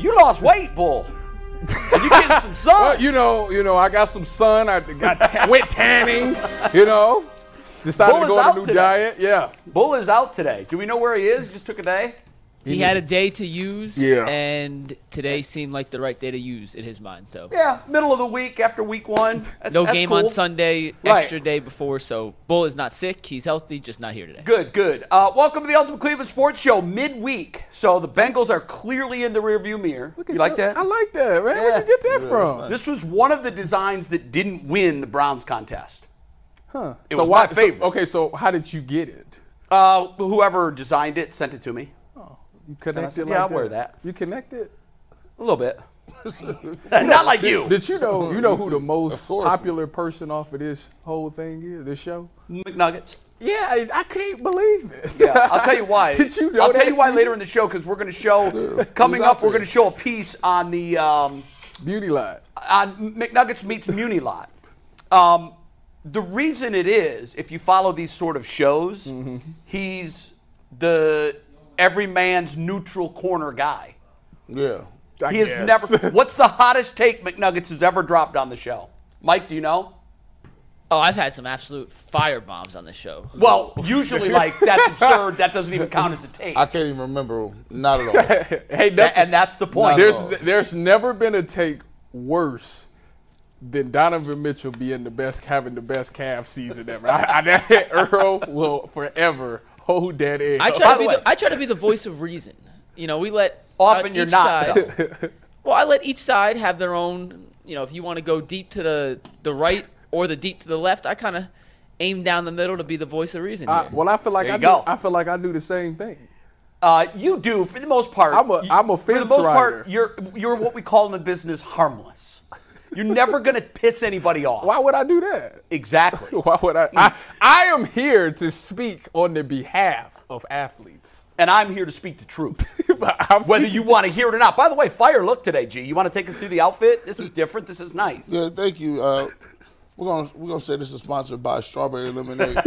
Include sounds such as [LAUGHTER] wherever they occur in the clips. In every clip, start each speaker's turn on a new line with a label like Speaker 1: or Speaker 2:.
Speaker 1: You lost weight, Bull. And you getting some sun.
Speaker 2: Well, you know, you know, I got some sun. I got ta- went tanning. You know, decided
Speaker 1: Bull
Speaker 2: to go on a new
Speaker 1: today.
Speaker 2: diet. Yeah,
Speaker 1: Bull is out today. Do we know where he is? Just took a day.
Speaker 3: He had a day to use,
Speaker 2: Yeah.
Speaker 3: and today seemed like the right day to use in his mind. So
Speaker 1: Yeah, middle of the week after week one. That's,
Speaker 3: no
Speaker 1: that's
Speaker 3: game
Speaker 1: cool.
Speaker 3: on Sunday,
Speaker 1: Right.
Speaker 3: extra day before. So Bull is not sick; he's healthy, just not here today.
Speaker 1: Good, good. Uh, welcome to the Ultimate Cleveland Sports Show midweek. So the Bengals are clearly in the rearview mirror. You like that?
Speaker 2: I like that, man. Where'd you get that from?
Speaker 1: This was one of the designs that didn't win the Browns contest.
Speaker 2: Huh.
Speaker 1: It
Speaker 2: so
Speaker 1: was
Speaker 2: why?
Speaker 1: my favorite.
Speaker 2: So, okay, so how did you get it?
Speaker 1: Uh, whoever designed it sent it to me.
Speaker 2: You connected
Speaker 1: Yeah,
Speaker 2: like
Speaker 1: I'll
Speaker 2: that?
Speaker 1: wear that.
Speaker 2: You connected?
Speaker 1: A little bit. [LAUGHS] Not like you.
Speaker 2: Did you know? You know who the most
Speaker 4: course.
Speaker 2: popular person off of this whole thing is? This show?
Speaker 1: McNuggets.
Speaker 2: Yeah, I, I can't believe it.
Speaker 1: Yeah, I'll tell you why. [LAUGHS]
Speaker 2: Did you know
Speaker 1: I'll tell you why
Speaker 2: too?
Speaker 1: later in the show because we're going to show coming up. We're going to show a piece on the um,
Speaker 2: Beauty lot.
Speaker 1: on McNuggets meets Muni Lot. Um, the reason it is, if you follow these sort of shows,
Speaker 2: Mm-hmm.
Speaker 1: he's the every man's neutral corner guy.
Speaker 4: Yeah.
Speaker 2: I
Speaker 1: He has
Speaker 2: guess.
Speaker 1: never. [LAUGHS] What's the hottest take McNuggets has ever dropped on the show? Mike, do you know?
Speaker 3: Oh, I've had some absolute fire bombs on the show.
Speaker 1: Well, usually like that's [LAUGHS] absurd. That doesn't even count as a take.
Speaker 4: I can't even remember. Not at all. [LAUGHS]
Speaker 2: hey,
Speaker 1: Tha-
Speaker 2: that,
Speaker 1: and that's the point.
Speaker 2: There's there's never been a take worse than Donovan Mitchell being the best, having the best Cavs season ever. I, I, Earl will forever hold that in.
Speaker 3: I try to be the, I try to be the voice of reason. You know, we let
Speaker 1: Often
Speaker 3: uh,
Speaker 1: you're not,
Speaker 3: Side, [LAUGHS] well, I let each side have their own. You know, if you want to go deep to the the right or the deep to the left, I kind of aim down the middle to be the voice of reason.
Speaker 2: I, well, I feel like I
Speaker 1: you
Speaker 2: do. I feel like I do the same thing.
Speaker 1: Uh, you do for the most part.
Speaker 2: I'm a-
Speaker 1: you-
Speaker 2: I'm a
Speaker 1: for the
Speaker 2: fence
Speaker 1: most part. You're you're what we call in the business harmless. You're never gonna piss anybody off.
Speaker 2: Why would I do that?
Speaker 1: Exactly. [LAUGHS]
Speaker 2: Why would I? I? I am here to speak on the behalf of athletes.
Speaker 1: And I'm here to speak the truth, [LAUGHS] whether you want to hear it or not. By the way, fire look today, G. You want to take us through the outfit? This is different. This is nice.
Speaker 4: Yeah, thank you. Uh, we're gonna we're gonna say this is sponsored by Strawberry Lemonade. [LAUGHS]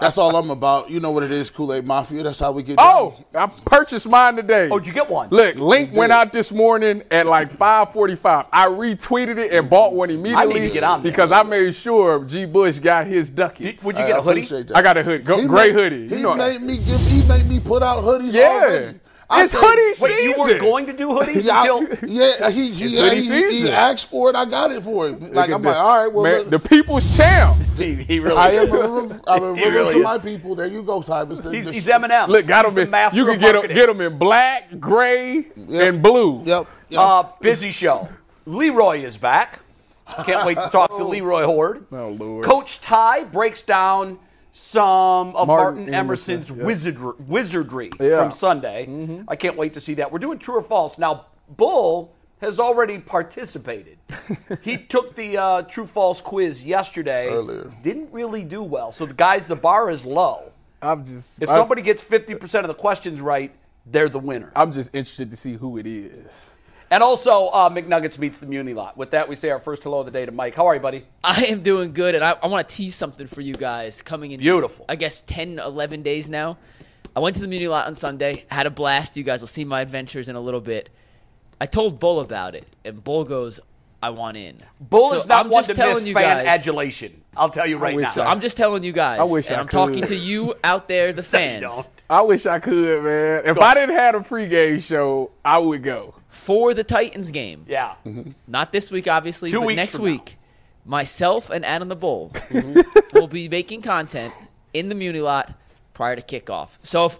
Speaker 4: That's all I'm about. You know what it is, Kool Aid Mafia. That's how we get.
Speaker 2: Oh,
Speaker 4: down.
Speaker 2: I purchased mine today.
Speaker 1: Oh, did you get one?
Speaker 2: Look, link went out this morning at like 5:45. I retweeted it and mm-hmm. bought one immediately
Speaker 1: get on there.
Speaker 2: because I made sure G. Bush got his
Speaker 1: Did-
Speaker 2: ducats.
Speaker 1: would you
Speaker 4: I
Speaker 1: get a hoodie?
Speaker 2: I got a hoodie,
Speaker 4: He
Speaker 2: gray
Speaker 4: made-
Speaker 2: hoodie.
Speaker 4: He
Speaker 2: know,
Speaker 4: made me give. He made me put out hoodies.
Speaker 2: yeah,
Speaker 4: already. I
Speaker 2: it's
Speaker 4: said-
Speaker 2: hoodie
Speaker 1: Wait, you were going to do [LAUGHS] hoodies
Speaker 4: Yeah,
Speaker 1: until
Speaker 4: yeah, he he,
Speaker 2: It's
Speaker 4: he,
Speaker 2: hoodie
Speaker 4: he, asked for it. I got it for him. Like I'm
Speaker 2: this.
Speaker 4: like, all right, well,
Speaker 2: Man, the people's champ. [LAUGHS]
Speaker 1: he, he really.
Speaker 4: I am a I'm a [LAUGHS]
Speaker 1: He really
Speaker 4: to
Speaker 1: is.
Speaker 4: my people. There you go, Cybus.
Speaker 1: He's,
Speaker 4: the-
Speaker 1: he's Eminem.
Speaker 2: Look, got them in. You can get them, get them in black, gray, and blue.
Speaker 4: Yep. yep.
Speaker 1: Uh, busy show. Leroy is back. Can't wait to talk to Leroy Hoard.
Speaker 2: Oh Lord.
Speaker 1: Coach Ty breaks down some of Martin,
Speaker 2: Martin
Speaker 1: Emerson's
Speaker 2: Emerson, yeah.
Speaker 1: wizardry, wizardry
Speaker 2: Yeah. Mm-hmm.
Speaker 1: from Sunday. I can't wait to see that. We're doing true or false. Now, Bull has already participated. [LAUGHS] he took the uh, true false quiz yesterday.
Speaker 4: Earlier.
Speaker 1: Didn't really do well. So, the guys, the bar is low.
Speaker 2: I'm just.
Speaker 1: If
Speaker 2: I'm-
Speaker 1: somebody gets 50% of the questions right, they're the winner.
Speaker 2: I'm just interested to see who it is.
Speaker 1: And also, uh, McNuggets meets the Muni lot. With that, we say our first hello of the day to Mike. How are you, buddy?
Speaker 3: I am doing good, and I, I want to tease something for you guys coming in.
Speaker 1: Beautiful.
Speaker 3: I guess 10, 11 days now. I went to the Muni Lot on Sunday, had a blast. You guys will see my adventures in a little bit. I told Bull about it, and Bull goes, I want in.
Speaker 1: Bull
Speaker 3: So
Speaker 1: is not
Speaker 3: I'm
Speaker 1: one
Speaker 3: just
Speaker 1: to miss
Speaker 3: telling you
Speaker 1: fan
Speaker 3: guys-
Speaker 1: adulation. I'll tell you right
Speaker 2: wish
Speaker 1: now.
Speaker 3: So I'm just telling you guys.
Speaker 2: I wish
Speaker 3: and
Speaker 2: I
Speaker 3: I'm talking to you out there, the [LAUGHS] fans.
Speaker 1: don't.
Speaker 2: I wish I could, man. If I didn't have a pregame show, I would go.
Speaker 3: For the Titans game,
Speaker 1: Yeah.
Speaker 3: not this week, obviously,
Speaker 1: Two
Speaker 3: but
Speaker 1: weeks
Speaker 3: next
Speaker 1: from now.
Speaker 3: week, myself and Adam the Bull
Speaker 1: Mm-hmm.
Speaker 3: will be making content in the Muni lot prior to kickoff. So if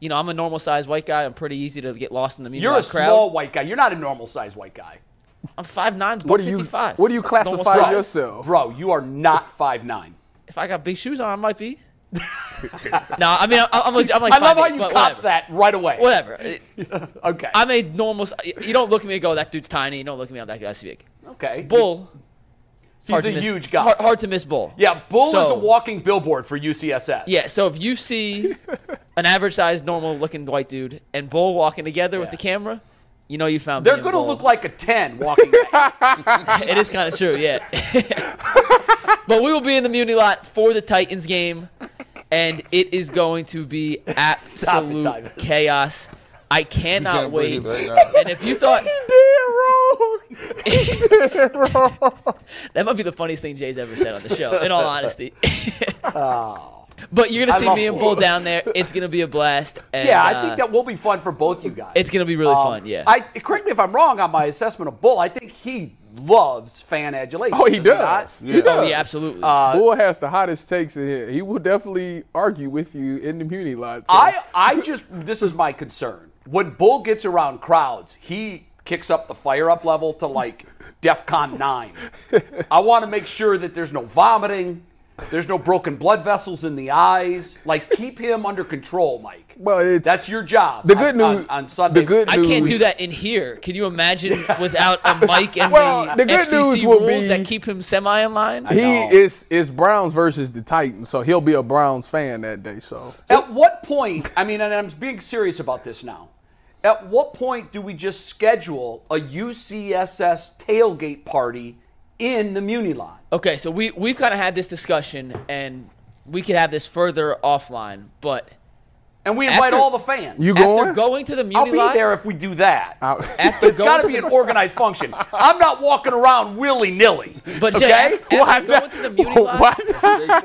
Speaker 3: you know I'm a normal sized white guy, I'm pretty easy to get lost in the Muni
Speaker 1: You're a
Speaker 3: crowd.
Speaker 1: small white guy. You're not a normal sized white guy.
Speaker 3: I'm 5'9",
Speaker 2: What do you What do you
Speaker 3: That's
Speaker 2: classify yourself?
Speaker 1: Bro, you are not 5'9.
Speaker 3: If I got big shoes on, I might be. No, I mean I'm, I'm, like- I'm like
Speaker 1: I love
Speaker 3: 5'8",
Speaker 1: how you copped
Speaker 3: whatever.
Speaker 1: that right away.
Speaker 3: Whatever. [LAUGHS]
Speaker 1: Okay.
Speaker 3: I'm a normal. You don't look at me and go, "That dude's tiny." You don't look at me, "Oh, that guy's big."
Speaker 1: okay.
Speaker 3: Bull.
Speaker 1: He's a
Speaker 3: miss-
Speaker 1: huge guy.
Speaker 3: Hard, hard to miss Bull.
Speaker 1: Yeah, Bull is a walking billboard for UCSS.
Speaker 3: Yeah, so if you see [LAUGHS] an average sized, normal looking white dude and Bull walking together with the camera, you know you found
Speaker 1: They're going to look like a 10 walking. [LAUGHS]
Speaker 3: It is kind of true, yeah. but we will be in the Muni lot for the Titans game, and it is going to be [LAUGHS] absolute
Speaker 1: Tyvis.
Speaker 3: chaos. I cannot wait.
Speaker 4: right. [LAUGHS]
Speaker 3: And if you thought [LAUGHS]
Speaker 2: Dead wrong.
Speaker 3: that might be the funniest thing Jay's ever said on the show, in all honesty. But you're gonna see me and Bull down there. [LAUGHS] It's gonna be a blast. And,
Speaker 1: yeah, I
Speaker 3: uh,
Speaker 1: think that will be fun for both you guys.
Speaker 3: it's gonna be really
Speaker 1: Um,
Speaker 3: fun. Yeah.
Speaker 1: I correct me if I'm wrong on my assessment of Bull. I think he loves fan adulation.
Speaker 2: Oh, he
Speaker 1: does not?
Speaker 2: does.
Speaker 4: Yeah.
Speaker 2: He does.
Speaker 3: oh yeah, absolutely.
Speaker 2: Bull has the hottest takes in here. He will definitely argue with you in the Muni lot. so-
Speaker 1: I, I just, this is my concern. When Bull gets around crowds, he kicks up the fire up level to like DEFCON 9. [LAUGHS] I want to make sure that there's no vomiting, there's no broken blood vessels in the eyes. Like, keep him under control, Mike.
Speaker 2: Well, it's
Speaker 1: That's your job.
Speaker 2: the good
Speaker 1: on-
Speaker 2: news.
Speaker 1: on, on Sunday.
Speaker 2: The good news.
Speaker 3: I
Speaker 2: news.
Speaker 3: can't do that in here. Can you imagine [LAUGHS] without a mic and
Speaker 2: Well,
Speaker 3: the,
Speaker 2: the good
Speaker 3: FCC
Speaker 2: news will
Speaker 3: rules
Speaker 2: be-
Speaker 3: that keep him semi in line?
Speaker 2: He is is Browns versus the Titans, so he'll be a Browns fan that day. So
Speaker 1: At what point, I mean, and I'm being serious about this now. At what point do we just schedule a UCSS tailgate party in the Muni lot?
Speaker 3: Okay, so we we've kind of had this discussion, and we could have this further offline. But
Speaker 1: And we invite
Speaker 3: After-
Speaker 1: all the fans.
Speaker 2: you
Speaker 3: after
Speaker 2: going?
Speaker 3: going to the Muni I'll
Speaker 1: be
Speaker 3: lot,
Speaker 1: there if we do that.
Speaker 2: Out.
Speaker 3: after
Speaker 1: It's got to
Speaker 3: to
Speaker 1: be an [LAUGHS] organized function. I'm not walking around willy nilly.
Speaker 3: but Jay,
Speaker 1: okay?
Speaker 3: after
Speaker 2: Why
Speaker 3: going
Speaker 2: not?
Speaker 3: to the Muni lot,
Speaker 2: Why?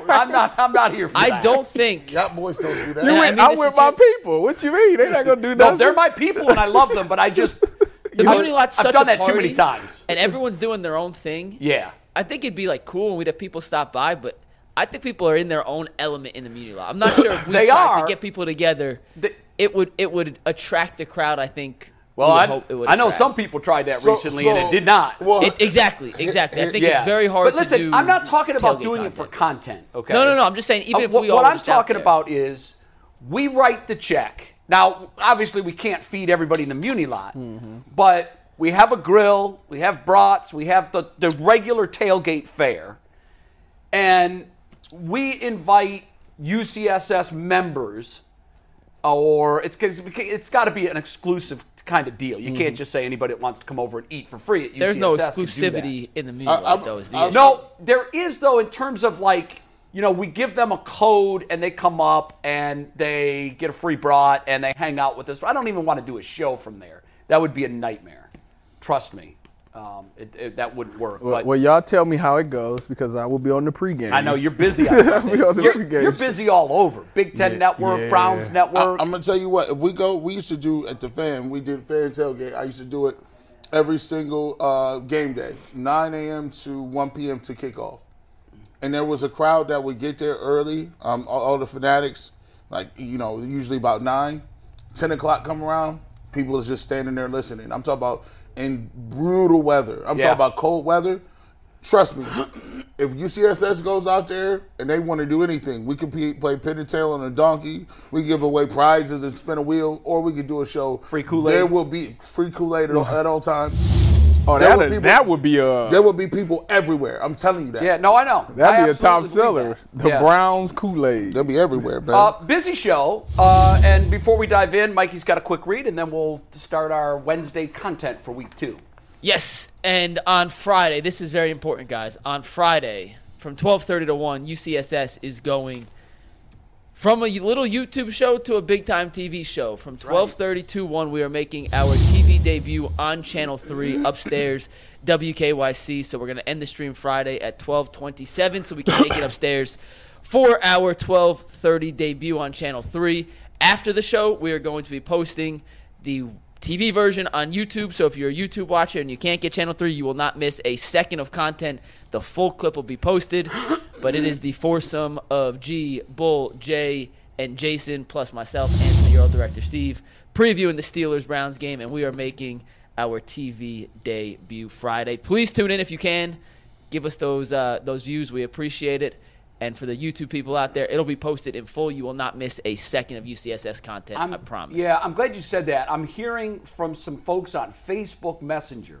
Speaker 1: I'm not. I'm not here for
Speaker 3: I
Speaker 1: that.
Speaker 3: don't think
Speaker 4: Y'all boys don't do that.
Speaker 2: You
Speaker 3: And I mean,
Speaker 2: I'm with my people. What you mean? They're not gonna do
Speaker 1: that.
Speaker 2: No,
Speaker 1: they're my people, and I love them. But I just [LAUGHS]
Speaker 3: the
Speaker 1: I-
Speaker 3: Muni lot's such
Speaker 1: I've
Speaker 3: such
Speaker 1: done
Speaker 3: a
Speaker 1: that too many times.
Speaker 3: and everyone's doing their own thing.
Speaker 1: Yeah.
Speaker 3: I think it'd be like cool and we'd have people stop by, but I think people are in their own element in the Muni lot. I'm not sure if [LAUGHS] we
Speaker 1: They
Speaker 3: tried
Speaker 1: are.
Speaker 3: to get people together.
Speaker 1: They-
Speaker 3: it would it would attract the crowd. I think.
Speaker 1: Well,
Speaker 3: we
Speaker 1: I,
Speaker 3: hope it would
Speaker 1: I know some people tried that
Speaker 4: So-
Speaker 1: recently, and it did not.
Speaker 4: Well,
Speaker 3: It, exactly, exactly. I think
Speaker 1: yeah.
Speaker 3: it's very hard
Speaker 1: But listen,
Speaker 3: to do.
Speaker 1: I'm not talking about
Speaker 3: tailgate
Speaker 1: doing it for
Speaker 3: content.
Speaker 1: content. Okay.
Speaker 3: No, no, no. I'm just saying, even
Speaker 1: Uh,
Speaker 3: if
Speaker 1: what,
Speaker 3: we all
Speaker 1: what I'm talking
Speaker 3: there.
Speaker 1: about is we write the check. Now, obviously, we can't feed everybody in the Muni lot,
Speaker 3: Mm-hmm.
Speaker 1: but we have a grill, we have brats, we have the, the regular tailgate fare, and we invite UCSS members, or it's 'cause it's got to be an exclusive kind of deal. You can't just say anybody that wants to come over and eat for free at UCSS.
Speaker 3: Mm-hmm. There's no
Speaker 1: can do that.
Speaker 3: exclusivity in the Muni
Speaker 4: I-
Speaker 3: lot,
Speaker 4: I'm-
Speaker 3: though. Is the
Speaker 4: I'm-
Speaker 3: issue.
Speaker 1: No, there is though in terms of like you know we give them a code and they come up and they get a free brat and they hang out with us. I don't even want to do a show from there. That would be a nightmare. Trust me, um, it, it, that wouldn't work.
Speaker 2: Well,
Speaker 1: but
Speaker 2: well, y'all tell me how it goes because I will be on the pregame.
Speaker 1: I know you're [LAUGHS] busy.
Speaker 2: I'll be on the
Speaker 1: you're, you're busy all over. Big Ten
Speaker 2: Yeah,
Speaker 1: Network,
Speaker 2: yeah.
Speaker 1: Browns Network.
Speaker 4: I,
Speaker 1: Network.
Speaker 4: am gonna tell you what. If we go, we used to do at the fan. We did fan tailgate. I used to do it every single uh, game day, 9 a.m. to 1 p.m. to kickoff. And there was a crowd that would get there early. Um, all, all the fanatics, like you know, usually about nine, ten o'clock come around. People is just standing there listening. I'm talking about in brutal weather. I'm
Speaker 1: Yeah.
Speaker 4: talking about cold weather. Trust me, [CLEARS THROAT] if UCSS goes out there and they want to do anything, we could play pin and tail on a donkey. We give away prizes and spin a wheel, or we could do a show.
Speaker 1: Free Kool-Aid.
Speaker 4: There will be free Kool Aid at all times.
Speaker 2: Oh,
Speaker 4: There
Speaker 2: that would
Speaker 4: people-
Speaker 2: that would be a
Speaker 4: There will be people everywhere. I'm telling you that.
Speaker 1: yeah, no, I know.
Speaker 2: that'd
Speaker 1: I
Speaker 2: be a top seller. The
Speaker 1: Yeah.
Speaker 2: Browns Kool Aid.
Speaker 4: They'll be everywhere, man.
Speaker 1: Uh, busy show. Uh, and before we dive in, Mikey's got a quick read, and then we'll start our Wednesday content for week two.
Speaker 3: Yes, and on Friday, this is very important, guys. On Friday, from 12:30 to 1, UCSS is going from a little YouTube show to a big time TV show. From 12:30 to 1, we are making our TV debut on Channel 3 [LAUGHS] upstairs WKYC. So we're going to end the stream Friday at 12:27 so we can make it upstairs for our 12:30 debut on Channel 3. After the show, we are going to be posting the TV version on YouTube. So if you're a YouTube watcher and you can't get Channel 3, you will not miss a second of content. The full clip will be posted, [GASPS] [GASPS] but it is the foursome of G, Bull, Jay, and Jason, plus myself and the old director Steve, previewing the Steelers Browns game, and we are making our TV debut Friday. Please tune in if you can. Give us those uh, those views. We appreciate it. And for the YouTube people out there, it'll be posted in full. You will not miss a second of UCSS content. i promise.
Speaker 1: Yeah, I'm glad you said that. I'm hearing from some folks on Facebook Messenger.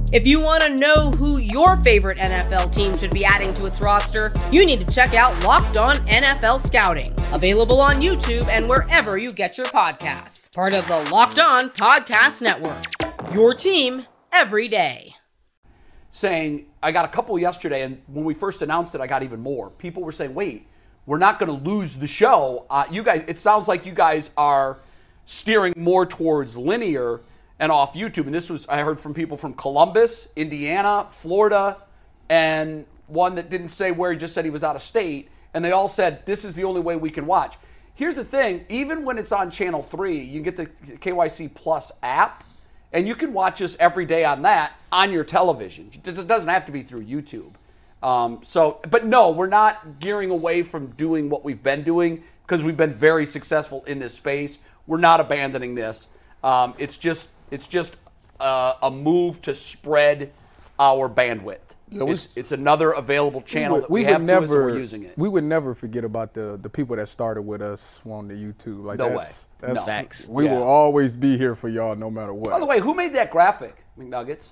Speaker 5: If you want to know who your favorite NFL team should be adding to its roster, you need to check out Locked On NFL Scouting, available on YouTube and wherever you get your podcasts. Part of the Locked On Podcast Network. Your team every day.
Speaker 1: Saying, I got a couple yesterday, and when we first announced it, I got even more. People were saying, wait, we're not going to lose the show. Uh, you guys, it sounds like you guys are steering more towards linear and off YouTube. And this was, I heard from people from Columbus, Indiana, Florida, and one that didn't say where, he just said he was out of state. And they all said, this is the only way we can watch. Here's the thing even when it's on Channel 3, you get the KYC Plus app, and you can watch us every day on that on your television. It doesn't have to be through YouTube. Um, so, but no, we're not gearing away from doing what we've been doing because we've been very successful in this space. We're not abandoning this. Um, it's just it's just uh, a move to spread our bandwidth.
Speaker 4: Yeah, we-
Speaker 1: it's, it's another available channel
Speaker 2: would-
Speaker 1: that we,
Speaker 2: would
Speaker 1: have to us we're using it.
Speaker 2: We would never forget about the the people that started with us on the YouTube. Like
Speaker 1: No way.
Speaker 2: that's,
Speaker 1: No.
Speaker 2: that's
Speaker 3: Facts.
Speaker 2: we
Speaker 1: Yeah.
Speaker 2: will always be here for y'all no matter what.
Speaker 1: By the way, who made that graphic, McNuggets?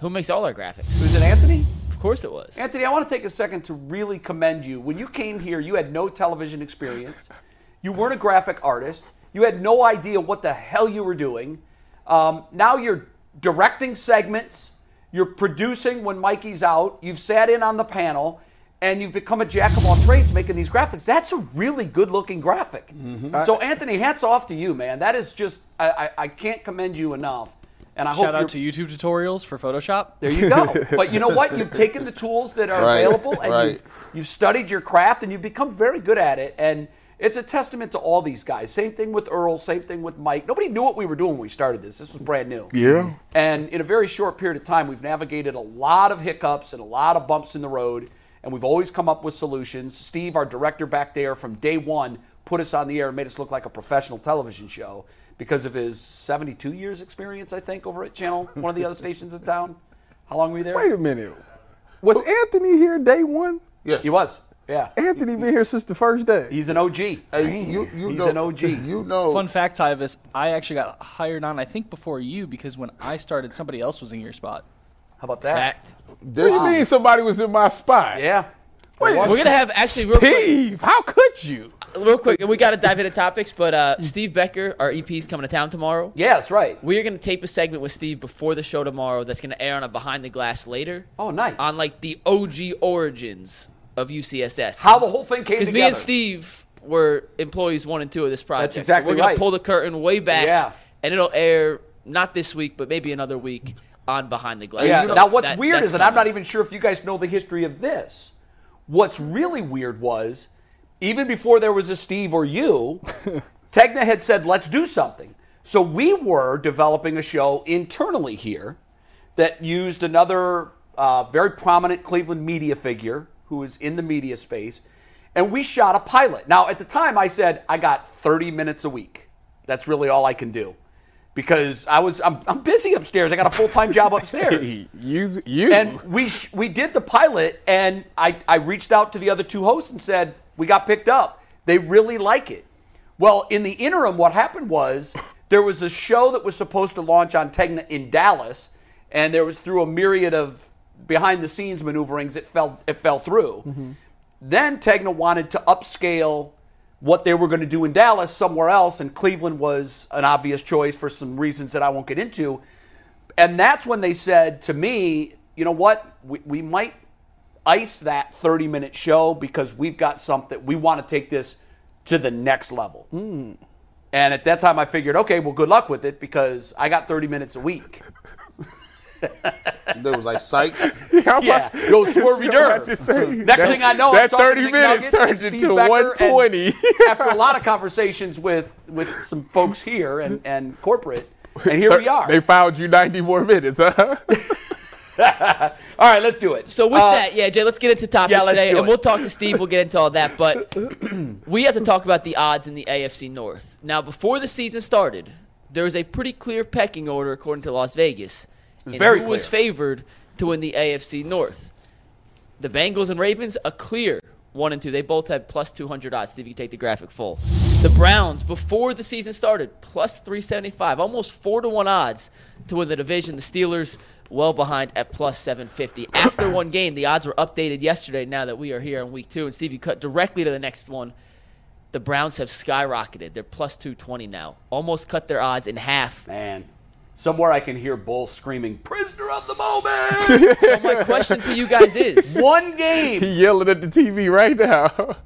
Speaker 3: Who makes all our graphics?
Speaker 1: Was it Anthony?
Speaker 3: Of course it was.
Speaker 1: Anthony, I want to take a second to really commend you. When you came here, you had no television experience. You weren't a graphic artist. You had no idea what the hell you were doing. Um, now you're directing segments. You're producing when Mikey's out. You've sat in on the panel, and you've become a jack of all trades making these graphics. That's a really good-looking graphic. So, Anthony, hats off to you, man. That is just I, I, I can't commend you enough. And I hope
Speaker 6: Shout out to YouTube tutorials for Photoshop.
Speaker 1: there you go. [LAUGHS] but you know what? You've taken the tools that are
Speaker 4: Right,
Speaker 1: available and
Speaker 4: right.
Speaker 1: you've, you've studied your craft and you've become very good at it. And it's a testament to all these guys. Same thing with Earl, same thing with Mike. Nobody knew what we were doing when we started this. This was brand new.
Speaker 2: Yeah.
Speaker 1: And in a very short period of time, we've navigated a lot of hiccups and a lot of bumps in the road. And we've always come up with solutions. Steve, our director back there from day one, put us on the air and made us look like a professional television show because of his 72 years experience, I think, over at Channel, [LAUGHS] one of the other stations in town. How long were you there?
Speaker 2: Wait a minute. Was Anthony here day one?
Speaker 4: Yes.
Speaker 1: He was. Yeah.
Speaker 2: Anthony been here since the first day.
Speaker 1: He's an OG.
Speaker 4: Hey, you, you
Speaker 1: He's
Speaker 4: know,
Speaker 1: an OG.
Speaker 4: You know,
Speaker 6: Fun fact, Tyvis, I actually got hired on, I think, before you because when I started, somebody else was in your spot.
Speaker 1: How about that?
Speaker 3: Fact.
Speaker 4: this
Speaker 2: What do you mean somebody was in my spot?
Speaker 1: Yeah.
Speaker 2: Wait,
Speaker 3: We're gonna have actually real quick,
Speaker 2: Steve, how could you?
Speaker 3: real quick. We got to dive into topics, but uh, Steve Becker, our EP, is coming to town tomorrow.
Speaker 1: Yeah, that's right.
Speaker 3: We are gonna tape a segment with Steve before the show tomorrow. That's gonna air on a Behind the Glass later.
Speaker 1: Oh, nice.
Speaker 3: On like the OG origins of UCSS.
Speaker 1: How the whole thing came together.
Speaker 3: Because me and Steve were employees one and two of this project.
Speaker 1: That's exactly
Speaker 3: so we're gonna pull the curtain way back.
Speaker 1: Yeah.
Speaker 3: And it'll air not this week, but maybe another week on Behind the Glass.
Speaker 1: Yeah.
Speaker 3: So
Speaker 1: now, what's
Speaker 3: that-
Speaker 1: weird is that I'm not even sure if you guys know the history of this. What's really weird was, even before there was a Steve or you, [LAUGHS] Tegna had said, let's do something. So we were developing a show internally here that used another uh, very prominent Cleveland media figure who is in the media space, and we shot a pilot. Now, at the time, I said, I got 30 minutes a week. That's really all I can do. Because I was I'm, I'm busy upstairs. I got a full time job [LAUGHS] upstairs.
Speaker 2: You, you.
Speaker 1: And we sh- we did the pilot, and I, I reached out to the other two hosts and said we got picked up. They really like it. Well, in the interim, what happened was there was a show that was supposed to launch on Tegna in Dallas, and there was through a myriad of behind the scenes maneuverings, it fell it fell through. Then Tegna wanted to upscale what they were going to do in Dallas somewhere else, and Cleveland was an obvious choice for some reasons that I won't get into. And that's when they said to me, you know what? We, we might ice that 30 minute show because we've got something. We want to take this to the next level. Hmm. And at that time, I figured, okay, well, good luck with it because I got 30 minutes a week. [LAUGHS]
Speaker 4: There was like psych. [LAUGHS]
Speaker 1: Yeah, go swervy [LAUGHS] dirt.
Speaker 2: to say,
Speaker 1: Next
Speaker 2: that-
Speaker 1: thing I know, I'm
Speaker 2: that 30
Speaker 1: to
Speaker 2: minutes
Speaker 1: McNuggets and
Speaker 2: turned into
Speaker 1: Becker,
Speaker 2: 120.
Speaker 1: after a lot of conversations with with some folks here and, and corporate, and here we are.
Speaker 2: They found you 90 more minutes, huh?
Speaker 1: All right, let's do it.
Speaker 3: So with
Speaker 1: Uh,
Speaker 3: that, yeah, Jay, let's get into topics
Speaker 1: yeah,
Speaker 3: today, and
Speaker 1: it.
Speaker 3: we'll talk to Steve. We'll get into all that, but we have to talk about the odds in the AFC North. Now, before the season started, there was a pretty clear pecking order according to Las Vegas, and
Speaker 1: very
Speaker 3: who was favored to win the AFC North. The Bengals and Ravens, a clear one and two. They both had plus 200 odds. Steve, you can take the graphic full. The Browns, before the season started, plus 375, almost four to one odds to win the division. The Steelers, well behind at plus 750. After one game, the odds were updated yesterday. Now that we are here in week two, and Steve, you cut directly to the next one. The Browns have skyrocketed. They're plus 220 now. Almost cut their odds in half.
Speaker 1: Man, somewhere I can hear Bull screaming, "Prisoner of the [LAUGHS] moment!"
Speaker 3: So my question to you guys is: [LAUGHS]
Speaker 1: One
Speaker 2: He
Speaker 1: game.
Speaker 2: yelling at the TV right now.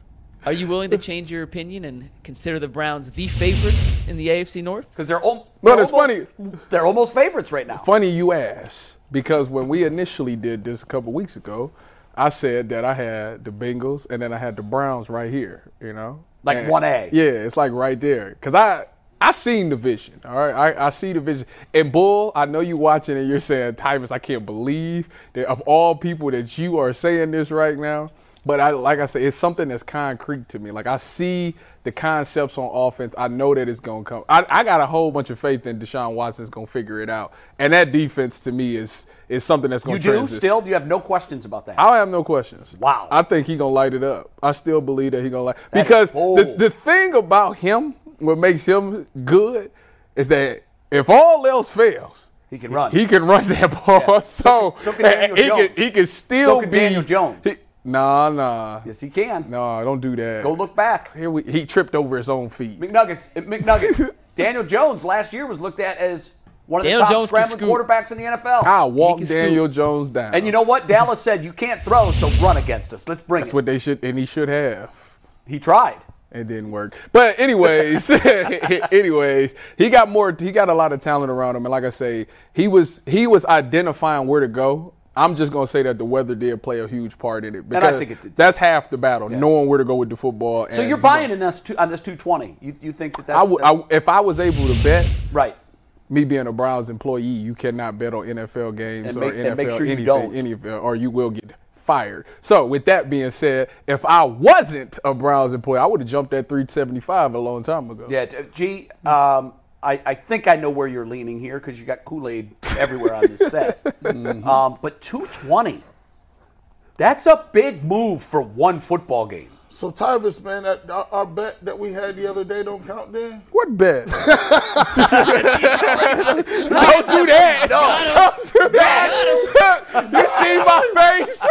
Speaker 3: Are you willing to change your opinion and consider the Browns the favorites in the AFC North?
Speaker 1: Because they're, al-
Speaker 2: No,
Speaker 1: they're
Speaker 2: it's
Speaker 1: almost, They're almost favorites right now.
Speaker 2: Funny you ask, because when we initially did this a couple weeks ago, I said that I had the Bengals and then I had the Browns right here, you know?
Speaker 1: Like
Speaker 2: And-
Speaker 1: 1A.
Speaker 2: Yeah, it's like right there. Because I. I seen the vision, all right. I, I see the vision. And Bull, I know you watching and you're saying, Tyvis, I can't believe that of all people that you are saying this right now. But I, like I said, it's something that's concrete to me. Like I see the concepts on offense. I know that it's gonna come. I, I got a whole bunch of faith in Deshaun Watson's gonna figure it out. And that defense to me is is something that's gonna
Speaker 1: You do
Speaker 2: transition.
Speaker 1: still? Do you have no questions about that?
Speaker 2: I have no questions.
Speaker 1: Wow.
Speaker 2: I think he gonna light it up. I still believe that he gonna light
Speaker 1: That
Speaker 2: because the, the thing about him, what makes him good, is that if all else fails,
Speaker 1: He can run.
Speaker 2: He can run that ball.
Speaker 1: Yeah. [LAUGHS]
Speaker 2: So,
Speaker 1: So can Daniel
Speaker 2: he can he can still
Speaker 1: So can
Speaker 2: be
Speaker 1: Daniel Jones.
Speaker 2: he- nah, nah,
Speaker 1: yes, he can.
Speaker 2: nah. Don't do that.
Speaker 1: Go look back.
Speaker 2: Here we, he tripped over his own feet.
Speaker 1: McNuggets. uh, McNuggets. [LAUGHS] Daniel Jones last year was looked at as one of the top
Speaker 3: Jones
Speaker 1: scrambling quarterbacks in the NFL.
Speaker 2: I'll walk
Speaker 3: can
Speaker 2: Daniel Jones down.
Speaker 1: And you know what? Dallas said you can't throw, so run against us. Let's bring
Speaker 2: that's
Speaker 1: it.
Speaker 2: what they should, and he should have.
Speaker 1: he tried.
Speaker 2: It didn't work. But anyways, [LAUGHS] anyways, he got more. He got a lot of talent around him, and like I say, he was he was identifying where to go. I'm just gonna say that the weather did play a huge part in it
Speaker 1: I
Speaker 2: because
Speaker 1: think it did.
Speaker 2: that's half the battle, knowing where to go with the football.
Speaker 1: So
Speaker 2: and,
Speaker 1: you're
Speaker 2: you
Speaker 1: buying
Speaker 2: know,
Speaker 1: in this two, on this 220. You, you think that that's,
Speaker 2: I would,
Speaker 1: that's-
Speaker 2: I, if I was able to bet,
Speaker 1: right?
Speaker 2: me being a Browns employee, you cannot bet on NFL games
Speaker 1: And
Speaker 2: or
Speaker 1: make-
Speaker 2: NFL
Speaker 1: and make sure you
Speaker 2: anything,
Speaker 1: don't.
Speaker 2: any or you will get fired. So with that being said, if I wasn't a Browns employee, I would have jumped at 375 a long time ago.
Speaker 1: Yeah, G. Um, I, I think I know where you're leaning here because you got Kool Aid everywhere on this set. [LAUGHS] um, but 220. That's a big move for one football game.
Speaker 4: So Tyvis, man, that, our, our bet that we had the other day don't count then?
Speaker 2: What bet? [LAUGHS] don't do that. Don't do that. you see my face? [LAUGHS]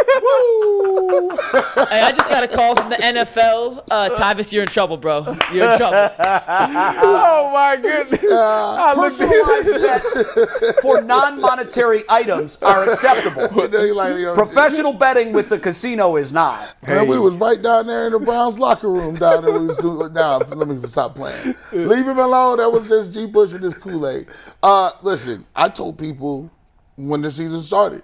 Speaker 3: Hey, I just got a call from the NFL. Uh, Tyvis, you're in trouble, bro. You're in trouble. [LAUGHS]
Speaker 2: oh my goodness. I looked
Speaker 1: Personalized bets for non-monetary items are acceptable.
Speaker 4: But then like, you know,
Speaker 1: Professional betting with the casino is not.
Speaker 4: Man, we was right down there in the Browns locker room down there. We was doing now. Let me stop playing. Leave him alone. That was just G Bush and his Kool Aid. Uh, listen, I told people when the season started.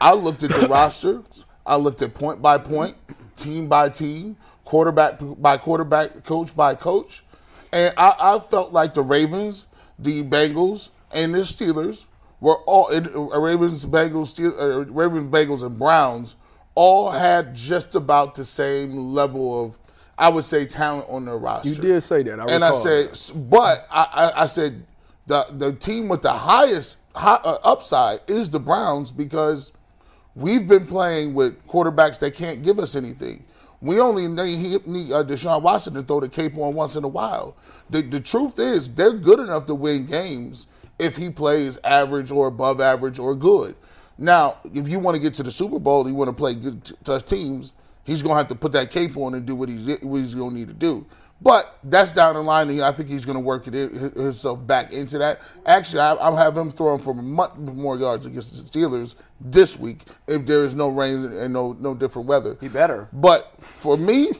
Speaker 4: I looked at the [LAUGHS] rosters. I looked at point by point, team by team, quarterback by quarterback, coach by coach, and I, I felt like the Ravens, the Bengals, and the Steelers were all Ravens, Bengals, Steel, uh, Ravens, Bengals, and Browns all had just about the same level of, I would say, talent on their roster.
Speaker 2: You did say that. I
Speaker 4: and I said,
Speaker 2: that.
Speaker 4: but I, I, I said the the team with the highest hi, uh, upside is the Browns because we've been playing with quarterbacks that can't give us anything. We only need, need uh, Deshaun Watson to throw the cape on once in a while. The, the truth is, they're good enough to win games if he plays average or above average or good. Now, if you want to get to the Super Bowl, you want to play good t- tough teams, he's going to have to put that cape on and do what he's, what he's going to need to do. But that's down the line, and I think he's going to work it himself back into that. Actually, I, I'll have him throwing for much more yards against the Steelers this week if there is no rain and no no different weather.
Speaker 1: He better.
Speaker 4: But for me,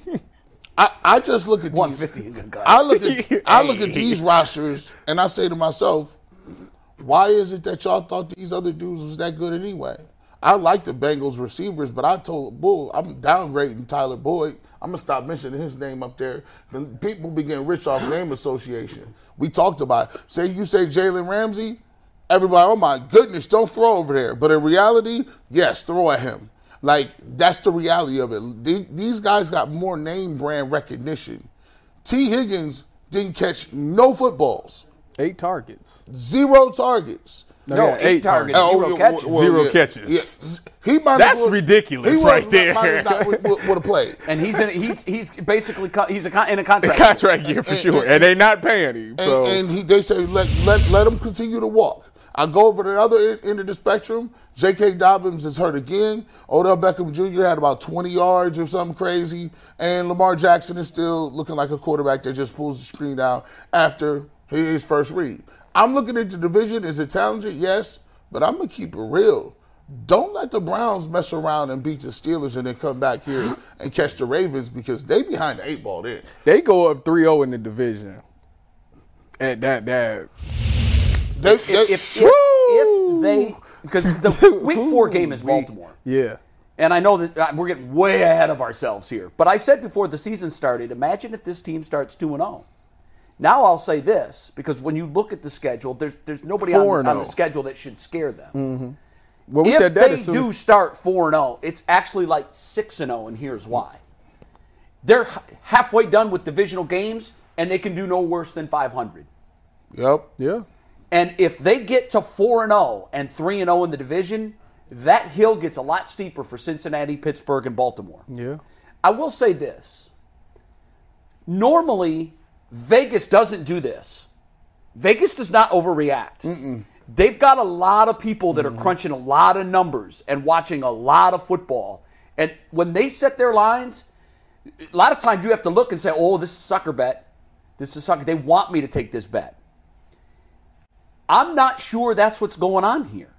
Speaker 4: I, I just look at these.
Speaker 1: 150.
Speaker 4: I look at I look at [LAUGHS] these rosters and I say to myself, why is it that y'all thought these other dudes was that good anyway? I like the Bengals receivers, but I told Bull I'm downgrading Tyler Boyd. I'm gonna stop mentioning his name up there. The people be getting rich off name association. We talked about it. Say you say Jalen Ramsey, everybody, oh my goodness, don't throw over there. But in reality, yes, throw at him. Like that's the reality of it. These guys got more name brand recognition. Tee Higgins didn't catch no footballs,
Speaker 2: Eight targets.
Speaker 4: zero targets.
Speaker 1: No,
Speaker 2: yeah,
Speaker 1: eight,
Speaker 2: eight
Speaker 1: targets,
Speaker 4: Oh,
Speaker 1: zero catches.
Speaker 4: well,
Speaker 2: Zero
Speaker 4: yeah,
Speaker 2: catches.
Speaker 4: yeah. He might
Speaker 2: That's
Speaker 4: as well-
Speaker 2: ridiculous
Speaker 4: he was
Speaker 2: right
Speaker 4: not-
Speaker 2: there.
Speaker 4: might as not would, would have played. [LAUGHS]
Speaker 1: and he's in, he's he's basically co- he's a con- in a contract.
Speaker 2: Contract year for
Speaker 4: And-
Speaker 2: sure,
Speaker 4: and-
Speaker 2: and they not paying him.
Speaker 4: And,
Speaker 2: So
Speaker 4: and he, they say let, let let him continue to walk. I go over to the other end, end of the spectrum. J.K. Dobbins is hurt again. Odell Beckham Jr. had about 20 yards or something crazy, and Lamar Jackson is still looking like a quarterback that just pulls the screen down after his first read. I'm looking at the division. Is it talented? Yes, but I'm gonna keep it real. Don't let the Browns mess around and beat the Steelers and then come back here [GASPS] and catch the Ravens because they behind the eight ball there.
Speaker 2: they go up 3-0 in the division. At that that
Speaker 4: They,
Speaker 1: If,
Speaker 4: they-
Speaker 1: if, if, if they because the [LAUGHS] week four game is Baltimore.
Speaker 2: yeah.
Speaker 1: And I know that uh, we're getting way ahead of ourselves here. But I said before the season started, imagine if this team starts 2 and 0. Now I'll say this because when you look at the schedule, there's there's nobody on, on the
Speaker 2: oh.
Speaker 1: schedule that should scare them. Mm-hmm.
Speaker 2: Well, we
Speaker 1: if
Speaker 2: said that
Speaker 1: they
Speaker 2: as
Speaker 1: do
Speaker 2: as-
Speaker 1: start 4 and 0, it's actually like 6 and 0 and here's why. They're halfway done with divisional games and they can do no worse than 500.
Speaker 4: Yep.
Speaker 2: Yeah.
Speaker 1: And if they get to 4 and 0 and 3 and 0 in the division, that hill gets a lot steeper for Cincinnati, Pittsburgh and Baltimore.
Speaker 2: Yeah.
Speaker 1: I will say this. Normally, Vegas doesn't do this. Vegas does not overreact. They've got a lot of people that are crunching a lot of numbers and watching a lot of football. And when they set their lines, a lot of times you have to look and say, oh, this is a sucker bet. This is sucker. They want me to take this bet. I'm not sure that's what's going on here.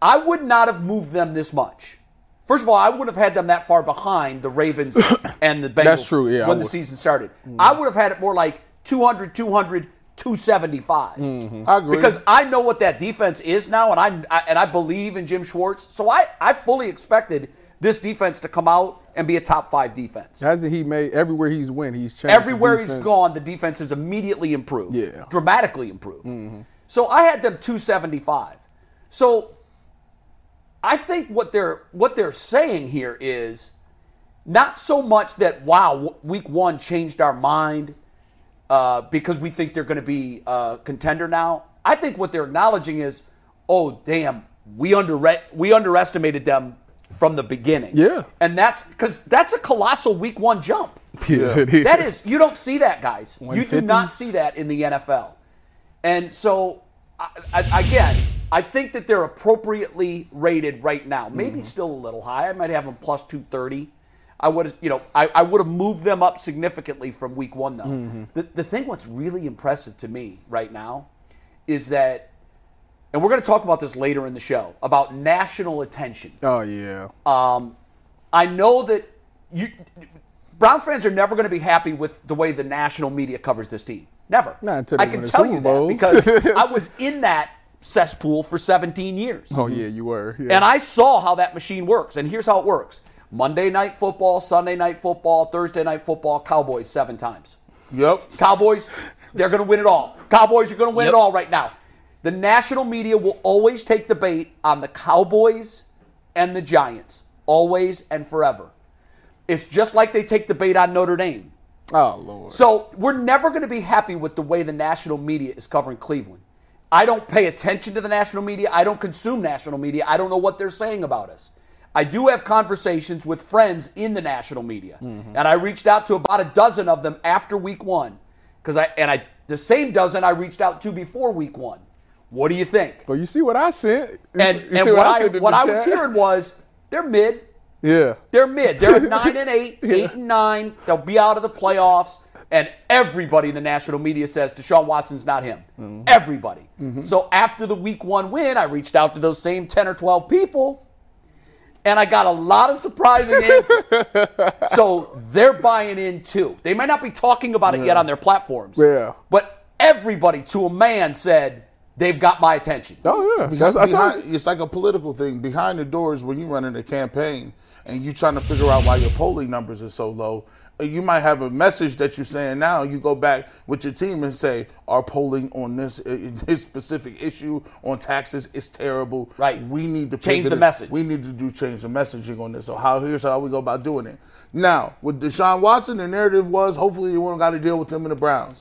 Speaker 1: I would not have moved them this much. First of all, I wouldn't have had them that far behind the Ravens [COUGHS] and the Bengals
Speaker 2: That's true, yeah,
Speaker 1: when the season started. Mm-hmm. I would have had it more like 200, 200, 275. Mm-hmm.
Speaker 4: I agree.
Speaker 1: Because I know what that defense is now, and I, I and I believe in Jim Schwartz. So I, I fully expected this defense to come out and be a top five defense.
Speaker 2: Hasn't he made everywhere he's went? He's changed.
Speaker 1: Everywhere he's gone, the defense has immediately improved.
Speaker 2: Yeah.
Speaker 1: Dramatically improved. Mm-hmm. So I had them 275. So I think what they're what they're saying here is not so much that wow, week one changed our mind uh, because we think they're going to be a contender now. I think what they're acknowledging is, oh damn, we under we underestimated them from the beginning.
Speaker 2: Yeah.
Speaker 1: and that's because that's a colossal week one jump. [LAUGHS]
Speaker 2: Yeah, it is.
Speaker 1: That is, you don't see that, guys. You do not see that in the NFL. And so, I, I, again, I think that they're appropriately rated right now. Maybe
Speaker 2: Mm-hmm.
Speaker 1: still a little high. I might have them plus 230. I would have, you know, I, I would have moved them up significantly from week one, though.
Speaker 2: Mm-hmm.
Speaker 1: The, the thing what's really impressive to me right now is that, and we're going to talk about this later in the show, about national attention.
Speaker 2: Oh yeah.
Speaker 1: Um, I know that you Browns fans are never going to be happy with the way the national media covers this team. Never.
Speaker 2: Not until
Speaker 1: I can tell you that because [LAUGHS] I was in that cesspool for 17 years.
Speaker 2: oh yeah, you were. Yeah.
Speaker 1: And I saw how that machine works. And here's how it works. Monday night football, Sunday night football, Thursday night football, Cowboys seven times.
Speaker 4: Yep.
Speaker 1: Cowboys, they're going to win it all. Cowboys are going to win
Speaker 3: Yep.
Speaker 1: it all right now. The national media will always take the bait on the Cowboys and the Giants, always and forever. It's just like they take the bait on Notre Dame.
Speaker 2: oh lord.
Speaker 1: So we're never going to be happy with the way the national media is covering Cleveland. I don't pay attention to the national media. I don't consume national media. I don't know what they're saying about us. I do have conversations with friends in the national media, mm-hmm. and I reached out to about a dozen of them after week one, because I and I the same dozen I reached out to before week one. What do you think?
Speaker 2: well, you see what I sent. You
Speaker 1: And and what I
Speaker 2: sent in
Speaker 1: what I was hearing was they're mid.
Speaker 2: Yeah.
Speaker 1: They're mid. They're [LAUGHS] nine and eight, eight and nine. They'll be out of the playoffs. And everybody in the national media says Deshaun Watson's not him. Everybody. Mm-hmm. So after the week one win, I reached out to those same 10 or 12 people and I got a lot of surprising [LAUGHS] answers. so they're buying in too. They might not be talking about it yet on their platforms.
Speaker 2: Yeah.
Speaker 1: But everybody to a man said they've got my attention.
Speaker 2: Oh yeah, That's, I told
Speaker 4: Behind, it's like a political thing. Behind the doors, when you're running a campaign and you're trying to figure out why your polling numbers are so low, you might have a message that you're saying now. You go back with your team and say, "Our polling on this uh, [LAUGHS] this specific issue on taxes is terrible.
Speaker 1: Right.
Speaker 4: We need to
Speaker 1: Change the message.
Speaker 4: We need to do change the messaging on this. So how here's how we go about doing it. Now with Deshaun Watson, the narrative was hopefully you won't got to deal with them in the Browns.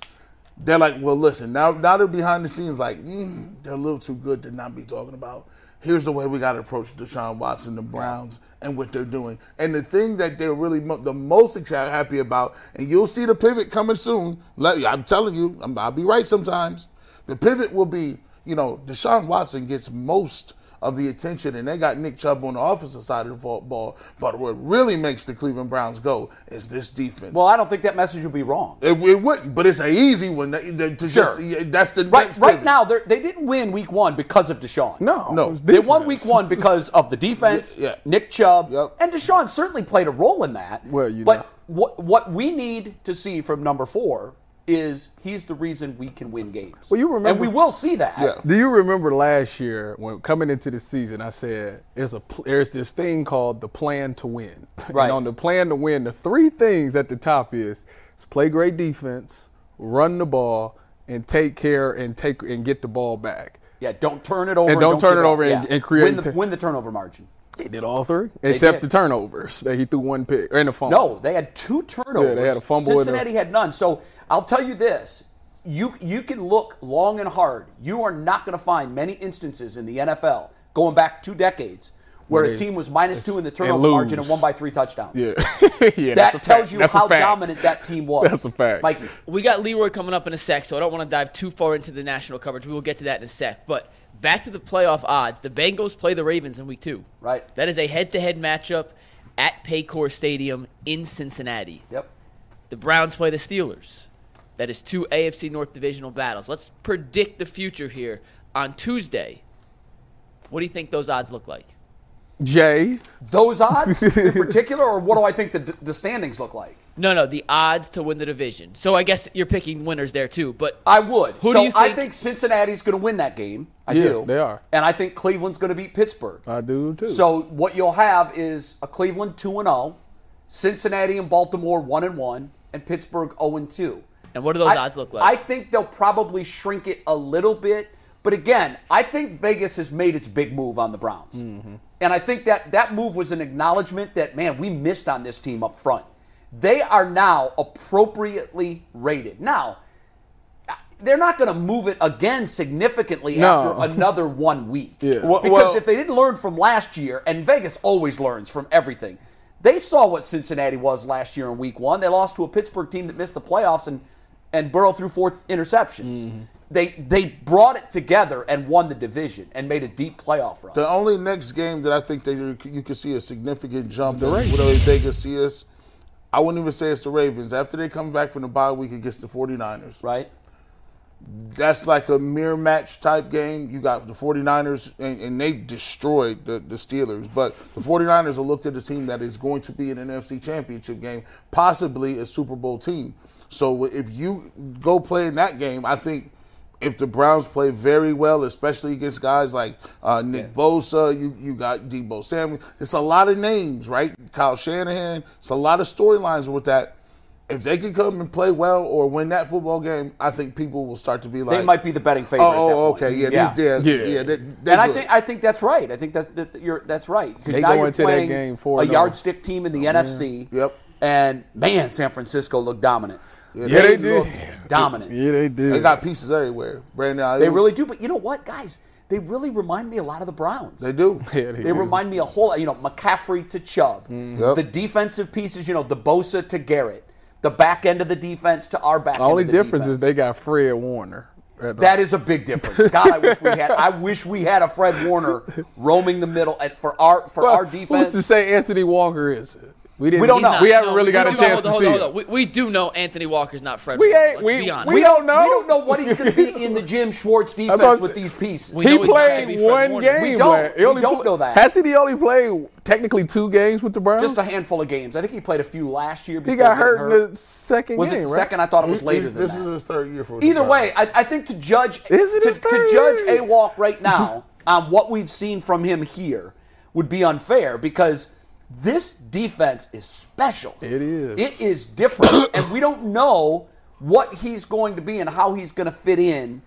Speaker 4: They're like, well, listen, now now they're behind the scenes, like mm, they're a little too good to not be talking about. Here's the way we got to approach Deshaun Watson, the Browns, and what they're doing. And the thing that they're really mo- the most happy about, and you'll see the pivot coming soon. Let, I'm telling you, I'm, I'll be right sometimes. The pivot will be, you know, Deshaun Watson gets most of the attention, and they got Nick Chubb on the offensive side of the ball- ball. But what really makes the Cleveland Browns go is this defense.
Speaker 1: Well, I don't think that message would be wrong.
Speaker 4: It, it wouldn't, but it's an easy one. To, to to
Speaker 1: Sure.
Speaker 4: just, that's the
Speaker 1: Right,
Speaker 4: next
Speaker 1: right
Speaker 4: pivot.
Speaker 1: now, they're- didn't win week one because of Deshaun.
Speaker 2: no,
Speaker 4: No.
Speaker 1: They won week one because of the [LAUGHS] defense,
Speaker 4: Yeah, yeah.
Speaker 1: Nick Chubb,
Speaker 4: Yep.
Speaker 1: and Deshaun certainly played a role in that.
Speaker 2: Well, you
Speaker 1: but
Speaker 2: know.
Speaker 1: what what we need to see from number four is he's the reason we can win games.
Speaker 2: Well, you remember-
Speaker 1: and we will see that.
Speaker 4: Yeah.
Speaker 2: Do you remember last year when coming into the season, I said there's a there's this thing called the plan to win. [LAUGHS]
Speaker 1: Right.
Speaker 2: And on the plan to win, the three things at the top is, is play great defense, run the ball, and take care and take and get the ball back.
Speaker 1: Yeah, don't turn it over.
Speaker 2: And don't turn it over and-
Speaker 1: Yeah.
Speaker 2: and create
Speaker 1: win the,
Speaker 2: t-
Speaker 1: win the turnover margin.
Speaker 2: They did all three, except
Speaker 1: did.
Speaker 2: the turnovers that he threw one pick and a fumble.
Speaker 1: No, they had two turnovers.
Speaker 2: Yeah, they had a fumble and a-
Speaker 1: Cincinnati had none. So I'll tell you this: you you can look long and hard. You are not going to find many instances in the NFL going back two decades where
Speaker 2: Where
Speaker 1: a team was minus two in the
Speaker 2: and
Speaker 1: turnover margin and won by three touchdowns.
Speaker 2: Yeah, [LAUGHS] yeah that's a
Speaker 1: That
Speaker 2: fact.
Speaker 1: tells you
Speaker 2: That's
Speaker 1: how dominant that team was.
Speaker 2: That's a fact.
Speaker 1: Mikey.
Speaker 3: We got Leroy coming up in a sec, so I don't want to dive too far into the national coverage. We will get to that in a sec. But back to the playoff odds. The Bengals play the Ravens in week two.
Speaker 1: Right.
Speaker 3: That is a head to head matchup at Paycor Stadium in Cincinnati.
Speaker 1: Yep.
Speaker 3: The Browns play the Steelers. That is two AFC North divisional battles. Let's predict the future here on Tuesday. What do you think those odds look like?
Speaker 2: Jay,
Speaker 1: Those odds in [LAUGHS] particular, or what do I think the, the standings look like?
Speaker 3: No, no, the odds to win the division. So I guess you're picking winners there too. But
Speaker 1: I would.
Speaker 3: Who
Speaker 1: so
Speaker 3: do you think?
Speaker 1: I
Speaker 3: think-
Speaker 1: think Cincinnati's going to win that game. I
Speaker 2: Yeah,
Speaker 1: do.
Speaker 2: they are.
Speaker 1: And I think Cleveland's going to beat Pittsburgh.
Speaker 2: I do too.
Speaker 1: So what you'll have is a Cleveland 2 and 0, Cincinnati and Baltimore 1 and 1, and Pittsburgh 0 and 2.
Speaker 3: and what do those
Speaker 1: I-
Speaker 3: odds look like?
Speaker 1: I think they'll probably shrink it a little bit, but again, I think Vegas has made its big move on the Browns.
Speaker 3: Mm-hmm.
Speaker 1: And I think that that move was an acknowledgement that man, we missed on this team up front. They are now appropriately rated. Now, they're not going to move it again significantly
Speaker 2: No.
Speaker 1: after another one week. [LAUGHS]
Speaker 2: Yeah.
Speaker 4: Well-
Speaker 1: because
Speaker 4: well-
Speaker 1: if they didn't learn from last year, and Vegas always learns from everything, they saw what Cincinnati was last year in week one. They lost to a Pittsburgh team that missed the playoffs and, and Burrow threw four interceptions.
Speaker 4: Mm-hmm.
Speaker 1: They, they brought it together and won the division and made a deep playoff run.
Speaker 4: The only next game that I think that you you could see a significant jump in, whatever Vegas see us, I wouldn't even say it's the Ravens. After they come back from the bye week against the 49ers,
Speaker 1: right?
Speaker 4: that's like a mirror match type game. You got the 49ers, and, and they destroyed the, the Steelers. But the 49ers are looked at a team that is going to be in an NFC championship game, possibly a Super Bowl team. So if you go play in that game, I think if the Browns play very well, especially against guys like uh, Nick Bosa, you, you got Deebo Samuel. It's a lot of names, right? Kyle Shanahan. It's a lot of storylines with that. If they can come and play well or win that football game, I think people will start to be like,
Speaker 1: They might be the betting favorite.
Speaker 4: Oh,
Speaker 1: at that
Speaker 4: oh,
Speaker 1: point.
Speaker 4: okay, yeah,
Speaker 1: yeah.
Speaker 4: these, yeah,
Speaker 2: Yeah.
Speaker 4: yeah. they, they
Speaker 1: and I think I think that's right. I think that, that you're that's right. 'Cause
Speaker 2: They
Speaker 1: now
Speaker 2: go
Speaker 1: you're
Speaker 2: into that
Speaker 1: playing
Speaker 2: game
Speaker 1: a
Speaker 2: 4-0.
Speaker 1: yardstick team in the NFC.
Speaker 4: Yep.
Speaker 1: And man, San Francisco looked dominant.
Speaker 4: Yeah,
Speaker 2: Yeah, they did.
Speaker 1: looked dominant.
Speaker 2: yeah, they did.
Speaker 4: they got pieces everywhere. Brandon,
Speaker 1: They really do. But you know what, guys? They really remind me a lot of the Browns.
Speaker 4: they do. [LAUGHS]
Speaker 2: Yeah, they
Speaker 1: They
Speaker 2: do.
Speaker 1: remind me a whole. You know, McCaffrey to Chubb. Mm.
Speaker 4: Yep.
Speaker 1: The defensive pieces. You know, the Bosa to Garrett. The back end of the defense to our back.
Speaker 2: The only
Speaker 1: end of the
Speaker 2: difference
Speaker 1: defense.
Speaker 2: is they got Fred Warner.
Speaker 1: That is a big difference. [LAUGHS] God, I wish we had. I wish we had a Fred Warner roaming the middle at, for our for
Speaker 2: Well,
Speaker 1: our
Speaker 2: Who's to say Anthony Walker is it? We didn't.
Speaker 1: We don't know.
Speaker 3: not-
Speaker 2: We haven't
Speaker 3: no,
Speaker 2: really got
Speaker 3: do
Speaker 2: a
Speaker 3: know-
Speaker 2: chance
Speaker 3: hold
Speaker 2: to
Speaker 3: on,
Speaker 2: see
Speaker 3: hold
Speaker 2: it.
Speaker 3: on. We, we do know Anthony Walker's not Fred.
Speaker 2: We
Speaker 3: Warner,
Speaker 2: ain't-
Speaker 3: Let's
Speaker 2: we-
Speaker 3: be honest.
Speaker 2: we don't know.
Speaker 1: We don't know what he's going to be [LAUGHS] in the Jim Schwartz defense
Speaker 2: I'm
Speaker 1: with these pieces.
Speaker 2: He
Speaker 3: know he's not gonna
Speaker 2: played one game.
Speaker 1: We don't. We
Speaker 2: only
Speaker 1: don't
Speaker 2: play-
Speaker 1: know that.
Speaker 2: Hasn't he only played technically two games with the Browns?
Speaker 1: Just a handful of games. I think he played a few last year.
Speaker 2: he got
Speaker 1: getting
Speaker 2: hurt in the second
Speaker 1: Was
Speaker 2: game,
Speaker 1: it the
Speaker 2: right?
Speaker 1: second? I thought it was
Speaker 4: He's-
Speaker 1: later than
Speaker 4: this
Speaker 1: that.
Speaker 4: is his third year for the
Speaker 1: Either way, I, I think to judge
Speaker 2: Is it
Speaker 1: to, to judge a walk right [LAUGHS] now on what we've seen from him here would be unfair because this defense is special.
Speaker 2: It is.
Speaker 1: It is different, [COUGHS] and we don't know what he's going to be and how he's going to fit in.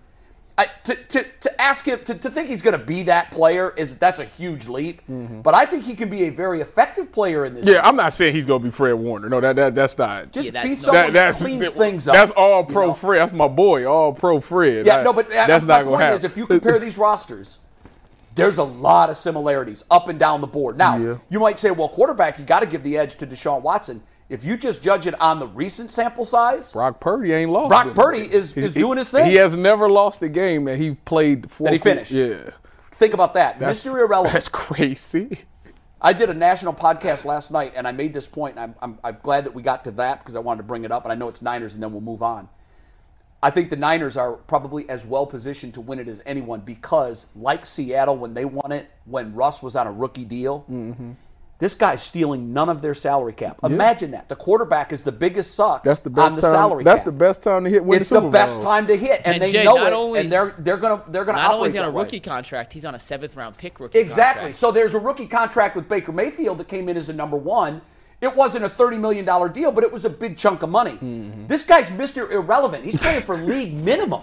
Speaker 1: I, to, to, to ask him to, to think he's going to be that player is that's a huge leap. But I think he can be a very effective player in this.
Speaker 2: Mm-hmm. Yeah, I'm not saying he's gonna be Fred Warner. No, that, that that's not.
Speaker 1: just
Speaker 3: Yeah, that's
Speaker 1: be
Speaker 3: not-
Speaker 1: someone
Speaker 2: that, that's
Speaker 1: cleans
Speaker 2: that-
Speaker 1: things up.
Speaker 2: That's all
Speaker 1: you
Speaker 2: pro
Speaker 1: know?
Speaker 2: Fred. That's my boy. All pro Fred.
Speaker 1: Yeah,
Speaker 2: I-
Speaker 1: no, but uh,
Speaker 2: that's
Speaker 1: my
Speaker 2: not gonna
Speaker 1: point
Speaker 2: happen.
Speaker 1: is, if you compare [LAUGHS] these rosters, there's a lot of similarities up and down the board. Now,
Speaker 2: Yeah.
Speaker 1: you might say, well, quarterback, you got to give the edge to Deshaun Watson. If you just judge it on the recent sample size,
Speaker 2: Brock Purdy ain't lost.
Speaker 1: Brock
Speaker 2: it.
Speaker 1: Purdy is-
Speaker 2: He's-
Speaker 1: is doing his thing.
Speaker 2: He has never lost a game that he played. Four
Speaker 1: That he finished.
Speaker 2: Yeah,
Speaker 1: think about that.
Speaker 2: that's
Speaker 1: Mr. Irrelevant. [LAUGHS]
Speaker 2: That's crazy.
Speaker 1: I did a national podcast last night, and I made this point, and I'm, I'm, I'm glad that we got to that because I wanted to bring it up, and I know it's Niners, and then we'll move on. I think the Niners are probably as well positioned to win it as anyone because, like Seattle, when they won it, when Russ was on a rookie deal, mm-hmm. this guy's stealing none of their salary cap. Imagine that. The quarterback is the biggest suck
Speaker 2: That's the best
Speaker 1: on the
Speaker 2: time.
Speaker 1: salary
Speaker 2: that's
Speaker 1: cap.
Speaker 2: the best time to hit. Win
Speaker 1: It's
Speaker 2: the,
Speaker 1: the best
Speaker 2: Bowl.
Speaker 1: time to hit, and,
Speaker 3: And
Speaker 1: they
Speaker 3: Jay,
Speaker 1: know it,
Speaker 3: only-
Speaker 1: and they're they're gonna they're gonna
Speaker 3: Not only
Speaker 1: operate
Speaker 3: is he on a
Speaker 1: that way.
Speaker 3: rookie contract, he's on a seventh round pick rookie.
Speaker 1: Exactly.
Speaker 3: contract.
Speaker 1: So there's a rookie contract with Baker Mayfield that came in as a number one. It wasn't a $30 million deal, but it was a big chunk of money.
Speaker 2: Mm-hmm.
Speaker 1: This guy's Mr. Irrelevant. He's playing for league [LAUGHS] minimum.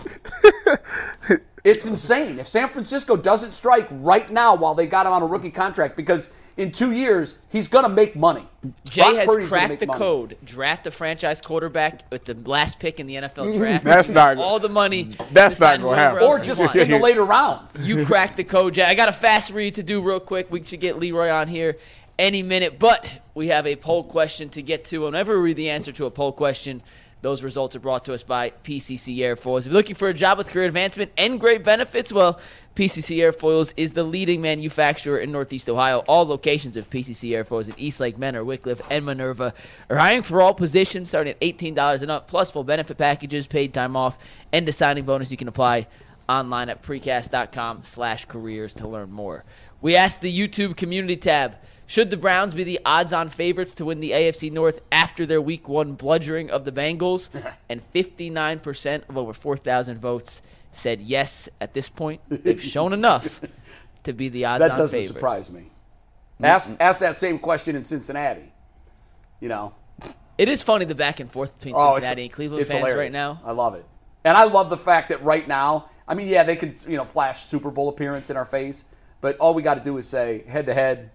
Speaker 1: [LAUGHS] it's insane. If San Francisco doesn't strike right now while they got him on a rookie contract, because in two years, he's going to make money.
Speaker 3: Jay
Speaker 1: Brock
Speaker 3: has
Speaker 1: Purdy's
Speaker 3: cracked the
Speaker 1: money.
Speaker 3: code. Draft a franchise quarterback with the last pick in the NFL draft.
Speaker 2: Mm-hmm. That's not-
Speaker 3: all the money.
Speaker 2: that's not gonna happen.
Speaker 1: Or just in the later rounds.
Speaker 3: You cracked the code, Jay. I got a fast read to do real quick. We should get Leroy on here any minute, but we have a poll question to get to. Whenever we read the answer to a poll question, those results are brought to us by PCC Airfoils. If you're looking for a job with career advancement and great benefits, well, PCC Airfoils is the leading manufacturer in Northeast Ohio. All locations of PCC Airfoils in Eastlake, Mentor, Wickliffe, and Minerva are hiring for all positions starting at $18 and up, plus full benefit packages, paid time off, and a signing bonus. You can apply online at precast.com slash careers to learn more. We asked the YouTube community tab, should the Browns be the odds-on favorites to win the AFC North after their week one bludgeoning of the Bengals? [LAUGHS] and 59% of over 4,000 votes said yes at this point. They've shown enough to be the odds-on favorites.
Speaker 1: That doesn't
Speaker 3: favorites.
Speaker 1: surprise me. Ask, ask that same question in Cincinnati. You know,
Speaker 3: It is funny the back and forth between
Speaker 1: Oh,
Speaker 3: Cincinnati and Cleveland fans right now.
Speaker 1: I love it, and I love the fact that right now. I mean, yeah, they could you know flash Super Bowl appearance in our face, but all we got to do is say head to head,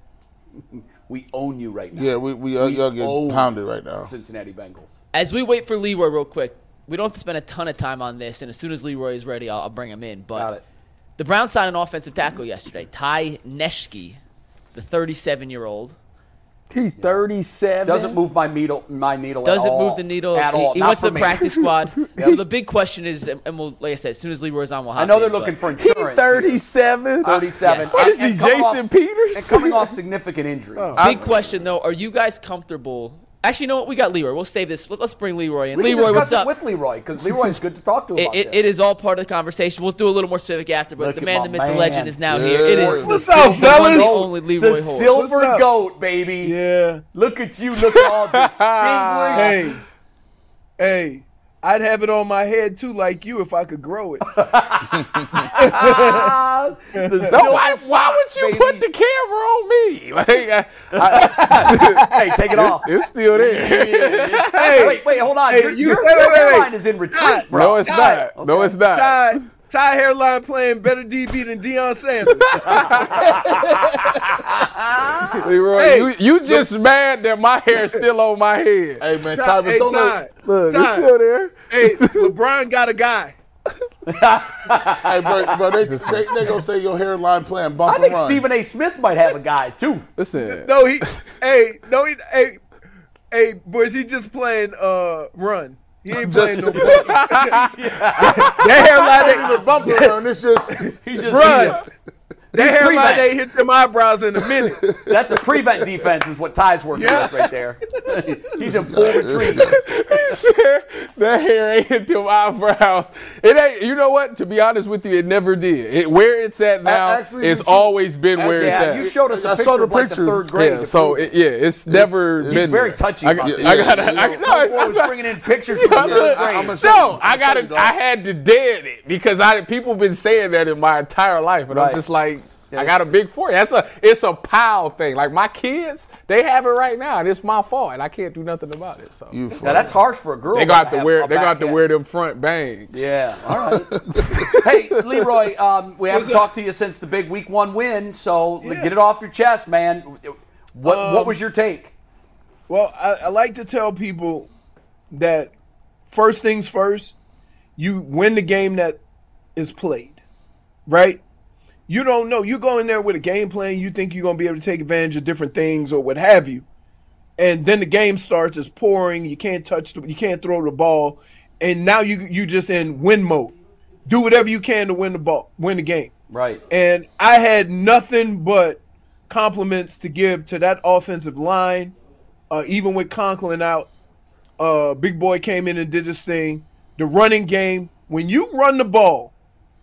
Speaker 1: [LAUGHS] we own you right now.
Speaker 4: Yeah, we we uh, are y'all getting pounded right now.
Speaker 1: Cincinnati Bengals.
Speaker 3: As we wait for Leroy real quick, we don't have to spend a ton of time on this, and as soon as Leroy is ready, I'll, I'll bring him in. But
Speaker 1: Got it.
Speaker 3: The Browns signed an offensive tackle yesterday, Ty Nsekhe, the 37-year-old.
Speaker 2: He's 37.
Speaker 1: Doesn't move my needle. My needle
Speaker 3: Doesn't
Speaker 1: at all,
Speaker 3: move the needle
Speaker 1: at
Speaker 3: He,
Speaker 1: all.
Speaker 3: he
Speaker 1: Not
Speaker 3: went to the
Speaker 1: me.
Speaker 3: practice [LAUGHS] squad. So the big question is, and and we'll, like I said, as soon as Leroy's on, we'll
Speaker 1: I know they're
Speaker 3: in,
Speaker 1: looking
Speaker 3: but
Speaker 1: for insurance.
Speaker 2: 37.
Speaker 1: Uh, 37.
Speaker 3: Yes.
Speaker 2: What is he, Jason
Speaker 1: off-
Speaker 2: Peters?
Speaker 1: And coming off significant injury. [LAUGHS] Oh.
Speaker 3: Big question though: Are you guys comfortable? Actually, you know what? We got Leroy. We'll save this. Let, us bring Leroy in.
Speaker 1: we
Speaker 3: Leroy,
Speaker 1: can
Speaker 3: what's up?
Speaker 1: it with Leroy because Leroy's good to talk to [LAUGHS]
Speaker 3: It-
Speaker 1: about
Speaker 3: it-
Speaker 1: this.
Speaker 3: it is all part of the conversation. We'll do a little more specific after, but
Speaker 1: Look
Speaker 3: the man,
Speaker 1: my
Speaker 3: the myth, the legend is now
Speaker 4: Yeah.
Speaker 3: here. It is
Speaker 4: What's
Speaker 3: the
Speaker 4: up,
Speaker 3: silver and
Speaker 4: fellas?
Speaker 3: Only Leroy
Speaker 1: the
Speaker 3: Holt.
Speaker 1: silver
Speaker 7: up?
Speaker 1: goat, baby.
Speaker 7: Yeah.
Speaker 1: Look at you, looking all [LAUGHS] distinguished.
Speaker 7: Hey, hey, I'd have it on my head too, like you, if I could grow it. [LAUGHS]
Speaker 1: The
Speaker 2: No,
Speaker 1: silver
Speaker 2: why, why would you
Speaker 1: baby.
Speaker 2: put the camera on me? [LAUGHS] Like, I, [LAUGHS]
Speaker 1: Hey, take it off.
Speaker 2: it's still there.
Speaker 1: Hey, wait, wait, hold on.
Speaker 7: Hey,
Speaker 1: your
Speaker 7: you-
Speaker 1: your,
Speaker 7: wait,
Speaker 1: your
Speaker 7: wait, wait,
Speaker 1: is in retreat,
Speaker 7: Ty-
Speaker 1: bro.
Speaker 2: no, it's
Speaker 7: Ty-
Speaker 2: not. No, it's not.
Speaker 7: Ty, Ty hairline playing better DB than Deion Sanders. [LAUGHS]
Speaker 2: Leroy,
Speaker 7: Hey,
Speaker 2: you, you just mad that my hair's still on my head.
Speaker 4: Hey man,
Speaker 7: Ty,
Speaker 4: Tyvis,
Speaker 7: hey,
Speaker 4: don't
Speaker 7: Ty,
Speaker 4: let.
Speaker 2: Look,
Speaker 7: Ty.
Speaker 2: it's still there.
Speaker 7: hey, LeBron got a guy.
Speaker 4: Hey, bro, bro they, they they gonna say your hairline playing bump
Speaker 1: I think
Speaker 4: run.
Speaker 1: Stephen A. Smith might have a guy too.
Speaker 2: Listen,
Speaker 7: No, he, hey, no, he, hey, hey, boys, he just playing uh run. He ain't playing no bump. that hairline
Speaker 4: Not
Speaker 7: ain't
Speaker 4: even bump and run. It's just [LAUGHS]
Speaker 1: He just
Speaker 7: run. That hairline
Speaker 1: prevent.
Speaker 7: ain't hit them eyebrows in a minute. [LAUGHS]
Speaker 1: That's a prevent defense, is what Ty's working
Speaker 7: Yeah.
Speaker 1: with right there. [LAUGHS] He's in full retreat. [LAUGHS]
Speaker 2: that hair ain't hit them eyebrows. It ain't. You know what? To be honest with you, it never did. It, where it's at now,
Speaker 4: actually,
Speaker 2: it's
Speaker 4: you should-
Speaker 2: always been where it's
Speaker 1: Yeah,
Speaker 2: at.
Speaker 1: you showed us a
Speaker 4: I
Speaker 1: picture
Speaker 4: saw the
Speaker 1: of like the
Speaker 4: picture.
Speaker 1: third grade.
Speaker 2: yeah, so it, yeah, it's never
Speaker 4: it's
Speaker 2: been.
Speaker 1: very touchy
Speaker 2: I,
Speaker 1: about
Speaker 2: I,
Speaker 1: this.
Speaker 2: I gotta.
Speaker 4: Yeah,
Speaker 2: I, no, I-
Speaker 1: was
Speaker 2: I-
Speaker 1: bringing in pictures from the third grade.
Speaker 4: I'ma show
Speaker 2: no. I
Speaker 4: gotta.
Speaker 2: I had to dead it because I people been saying that in my entire life, and I'm just like,
Speaker 1: Yeah,
Speaker 2: I got a big forehead. That's a it's a pile thing. Like my kids, they have it right now, and it's my fault, and I can't do nothing about it. So
Speaker 4: You
Speaker 1: Now that's harsh for a girl.
Speaker 2: they got to
Speaker 1: have
Speaker 2: wear they got to wear them front bangs.
Speaker 1: Yeah. [LAUGHS] All right. [LAUGHS] hey, Leroy, um, we haven't talked to you since the big Week One win, so
Speaker 7: Yeah.
Speaker 1: get it off your chest, man. What What
Speaker 7: Um,
Speaker 1: was your take?
Speaker 7: Well, I, I like to tell people that first things first, you win the game that is played, right? You don't know. You go in there with a game plan, you think you're going to be able to take advantage of different things or what have you. And then the game starts, it's pouring, you can't touch the, you can't throw the ball, and now you you just in win mode. Do whatever you can to win the ball, win the game.
Speaker 1: Right.
Speaker 7: And I had nothing but compliments to give to that offensive line. Uh, even with Conklin out, uh, Big Boy came in and did his thing. The running game, when you run the ball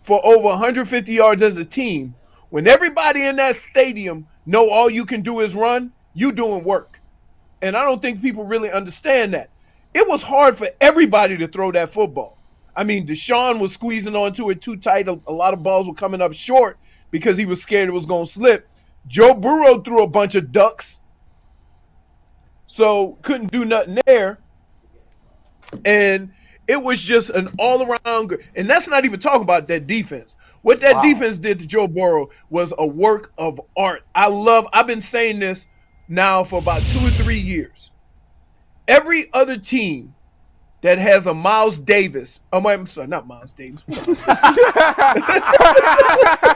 Speaker 7: for over 150 yards as a team, when everybody in that stadium know all you can do is run, you doing work. And I don't think people really understand that. It was hard for everybody to throw that football. I mean, Deshaun was squeezing onto it too tight. A, a lot of balls were coming up short because he was scared it was going to slip. Joe Burrow threw a bunch of ducks, so couldn't do nothing there. And it was just an all around good. And that's not even talking about that defense. What that
Speaker 1: Wow.
Speaker 7: defense did to Joe Burrow was a work of art. I love, I've been saying this now for about two or three years. Every other team that has a Miles Davis, oh, I'm sorry, not Miles Davis. What am I-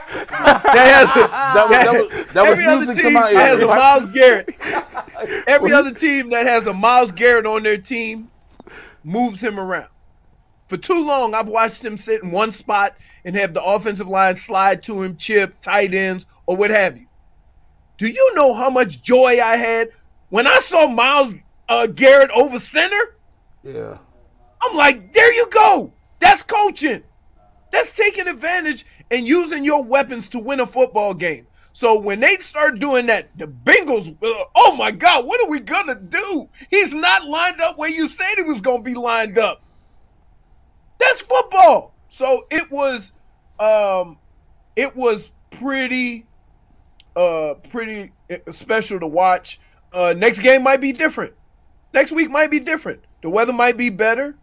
Speaker 7: [LAUGHS] that has a,
Speaker 4: That was- that was- that was
Speaker 7: every other team that has a. Myles Garrett. [LAUGHS] Every other team that has a Myles Garrett on their team moves him around. For too long, I've watched him sit in one spot and have the offensive line slide to him, chip, tight ends, or what have you. Do you know how much joy I had when I saw Myles uh, Garrett over center?
Speaker 4: Yeah.
Speaker 7: I'm like, there you go. That's coaching. That's taking advantage and using your weapons to win a football game. So when they start doing that, the Bengals, uh, oh my God, what are we gonna do? He's not lined up where you said he was gonna be lined up. That's football. So it was, um, it was pretty, uh, pretty uh, special to watch. Uh, next game might be different. Next week might be different. The weather might be better.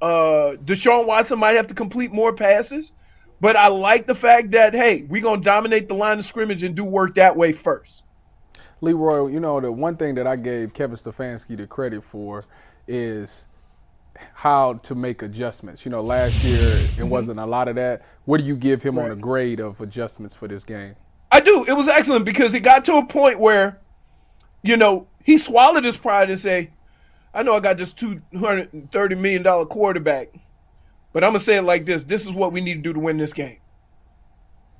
Speaker 7: Uh, Deshaun Watson might have to complete more passes. But I like the fact that hey, we're gonna dominate the line of scrimmage and do work that way first.
Speaker 2: Leroy, you know, the one thing that I gave Kevin Stefanski the credit for is how to make adjustments. You know, last year it mm-hmm. wasn't a lot of that. What do you give him on a grade of adjustments for this game?
Speaker 7: I do. It was excellent because it got to a point where, you know, he swallowed his pride and say, I know I got this two hundred and thirty million dollar quarterback, but I'm gonna say it like this: This is what we need to do to win this game,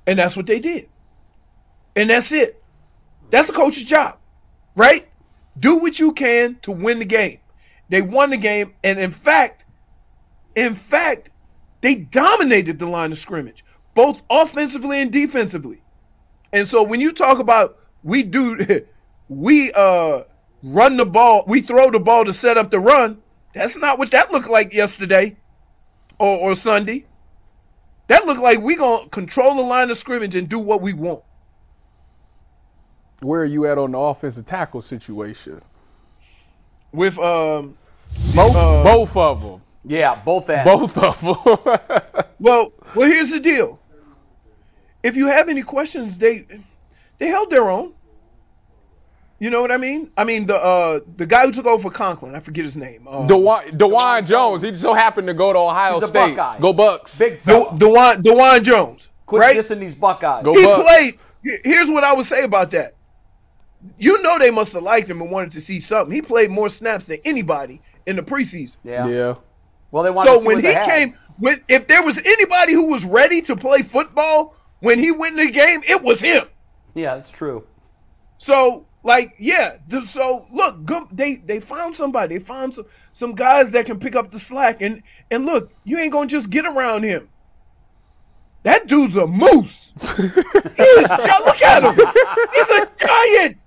Speaker 7: and that's what they did, and that's it. That's a coach's job, right? Do what you can to win the game. They won the game, and in fact, in fact, they dominated the line of scrimmage, both offensively and defensively. And so when you talk about we do [LAUGHS] we uh run the ball, we throw the ball to set up the run, that's not what that looked like yesterday or, or Sunday. That looked like we gonna control the line of scrimmage and do what we want.
Speaker 2: Where are you at on the offensive tackle situation?
Speaker 7: With um
Speaker 2: Both,
Speaker 7: uh,
Speaker 2: both of them.
Speaker 1: Yeah, both ends.
Speaker 2: Both of them. [LAUGHS]
Speaker 7: Well, well, here's the deal. If you have any questions, they they held their own. You know what I mean? I mean the uh the guy who took over for Conklin, I forget his name. Uh,
Speaker 2: Dawand, Dawand Jones, he so happened to go to Ohio
Speaker 1: He's a
Speaker 2: State.
Speaker 1: Buckeye.
Speaker 2: Go Bucks.
Speaker 1: Big
Speaker 7: De-
Speaker 1: fella.
Speaker 7: Dawand Dawand Jones,
Speaker 1: Quit
Speaker 7: right?
Speaker 1: dissing these Buckeyes.
Speaker 2: Go
Speaker 7: he
Speaker 2: Bucks.
Speaker 7: played. Here's what I would say about that. You know they must have liked him and wanted to see something. He played more snaps than anybody in the preseason.
Speaker 1: Yeah.
Speaker 2: Yeah.
Speaker 1: Well, they wanted to
Speaker 7: So
Speaker 1: see
Speaker 7: when he came, when if there was anybody who was ready to play football when he went in the game, it was him.
Speaker 1: Yeah, that's true.
Speaker 7: So, like, yeah. So look, good, they they found somebody. They found some some guys that can pick up the slack. And and look, you ain't gonna just get around him. That dude's a moose. [LAUGHS] He is, look at him. He's a giant.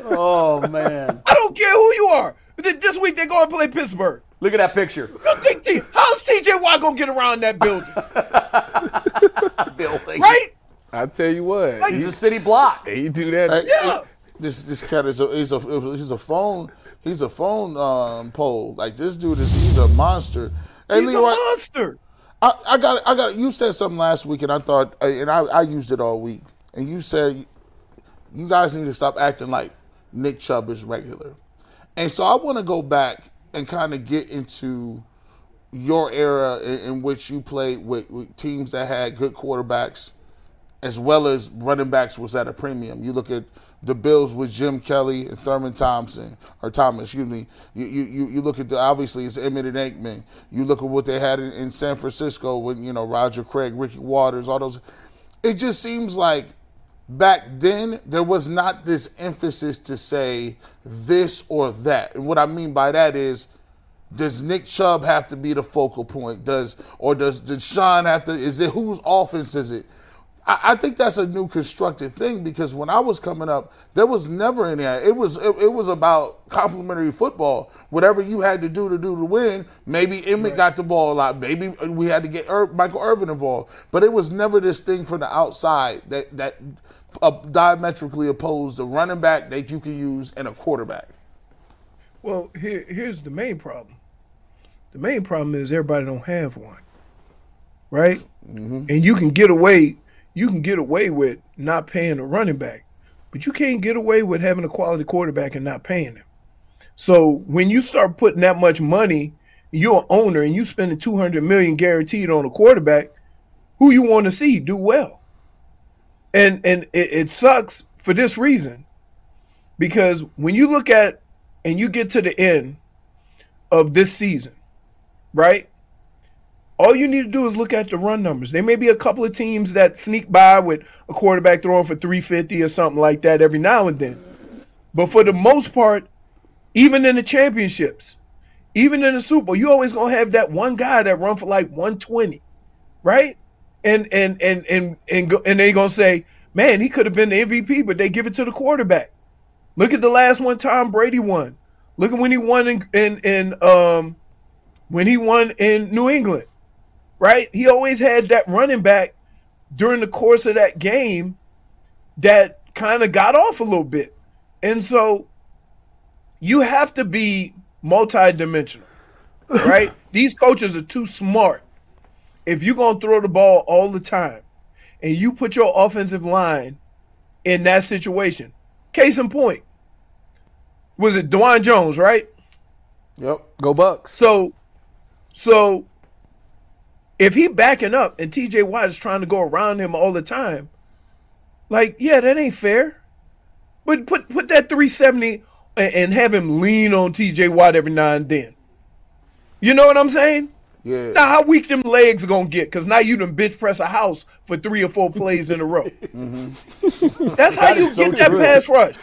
Speaker 1: Oh man,
Speaker 7: I don't care who you are. Th- This week they're going to play Pittsburgh.
Speaker 1: look at that picture.
Speaker 7: You think T- how's TJ Watt gonna get around that building? [LAUGHS]
Speaker 1: Building.
Speaker 7: Right?
Speaker 2: I tell you what,
Speaker 1: He's a city block.
Speaker 2: he do that.
Speaker 4: Hey,
Speaker 7: Yeah.
Speaker 4: hey, This this cat is a he's a he's a phone he's a phone um pole. Like this dude is he's a monster. Hey
Speaker 7: He's a monster.
Speaker 4: I, I got I got you said something last week and I thought uh, and I, I used it all week and you said you guys need to stop acting like Nick Chubb is regular. And so I want to go back and kind of get into your era in, in which you played with, with teams that had good quarterbacks as well as running backs was at a premium. You look at the Bills with Jim Kelly and Thurman Thompson or Thomas, excuse me. You you you, look at the obviously it's Emmitt and Aikman. You look at what they had in, in San Francisco with you know Roger Craig, Ricky Watters, all those. It just seems like back then there was not this emphasis to say this or that. And what I mean by that is does Nick Chubb have to be the focal point? Does or does does Sean have to is it whose offense is it? I, I think that's a new constructed thing because when I was coming up, there was never any it was it, it was about complementary football. Whatever you had to do to do to win, maybe Emmitt got the ball a lot. Maybe we had to get Ir- Michael Irvin involved. But it was never this thing from the outside that that diametrically opposed the running back that you can use and a quarterback.
Speaker 7: Well, here, here's the main problem. The main problem is everybody don't have one, right? Mm-hmm. And you can get away, you can get away with not paying a running back, but you can't get away with having a quality quarterback and not paying him. So when you start putting that much money, you're an owner and you spending 200 million guaranteed on a quarterback, who you want to see do well. And and it, it sucks for this reason. Because when you look at and you get to the end of this season, right? All you need to do is look at the run numbers. There may be a couple of teams that sneak by with a quarterback throwing for 350 or something like that every now and then. But for the most part, even in the championships, even in the Super Bowl, you always gonna have that one guy that run for like 120, right? And and and and and go, and they gonna say, man, he could have been the MVP, but they give it to the quarterback. Look at the last one Tom Brady won. Look at when he won in in, in um when he won in New England. Right? He always had that running back during the course of that game that kind of got off a little bit. And so you have to be multidimensional. [LAUGHS] Right? These coaches are too smart. If you're going to throw the ball all the time and you put your offensive line in that situation, case in point, was it Dawand Jones, right?
Speaker 4: Yep.
Speaker 2: Go Bucks.
Speaker 7: So, so if he backing up and TJ Watt is trying to go around him all the time, like, yeah, that ain't fair. But put put that 370 and, and have him lean on TJ Watt every now and then. You know what I'm saying?
Speaker 4: Yeah.
Speaker 7: Now how weak them legs gonna get? Cause now you done bitch press a house for three or four plays in a row. Mm-hmm. That's how
Speaker 1: That
Speaker 7: you
Speaker 1: is so
Speaker 7: get that
Speaker 1: true.
Speaker 7: pass rush.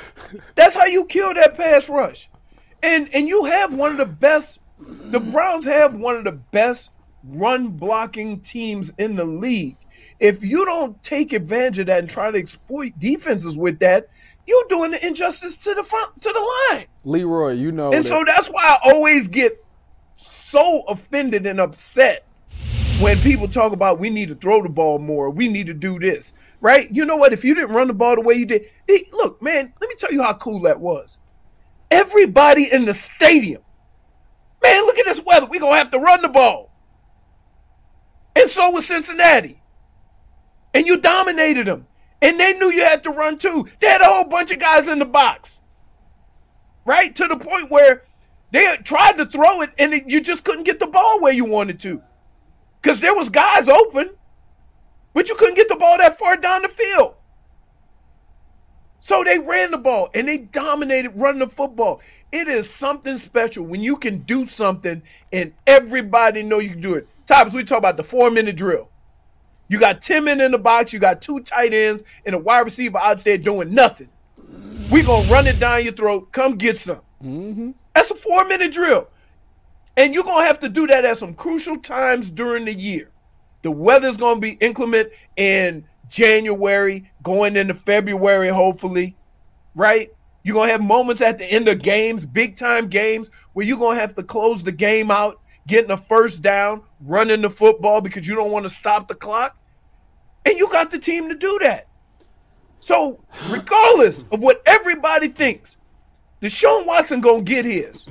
Speaker 7: That's how you kill that pass rush. And and you have one of the best. The Browns have one of the best run blocking teams in the league. If you don't take advantage of that and try to exploit defenses with that, you're doing the injustice to the front to the line.
Speaker 2: Leroy, you know.
Speaker 7: And
Speaker 2: that-
Speaker 7: so that's why I always get so offended and upset when people talk about we need to throw the ball more, we need to do this, right? You know what? If you didn't run the ball the way you did, look, man, let me tell you how cool that was. Everybody in the stadium, man, look at this weather. We're going to have to run the ball. And so was Cincinnati. And you dominated them. And they knew you had to run too. They had a whole bunch of guys in the box right? To the point where they tried to throw it and you just couldn't get the ball where you wanted to. Because there was guys open, but you couldn't get the ball that far down the field. So they ran the ball and they dominated running the football. It is something special when you can do something and everybody know you can do it. Tops, we talk about the four minute drill. You got 10 men in the box, you got two tight ends, and a wide receiver out there doing nothing. we going to run it down your throat. Come get some. Mm-hmm. That's a four minute drill. And you're going to have to do that at some crucial times during the year. The weather's going to be inclement in January, going into February, hopefully, right? You're going to have moments at the end of games, big time games, where you're going to have to close the game out, getting a first down, running the football because you don't want to stop the clock. And you got the team to do that. So, regardless of what everybody thinks, Deshaun Watson gonna get his.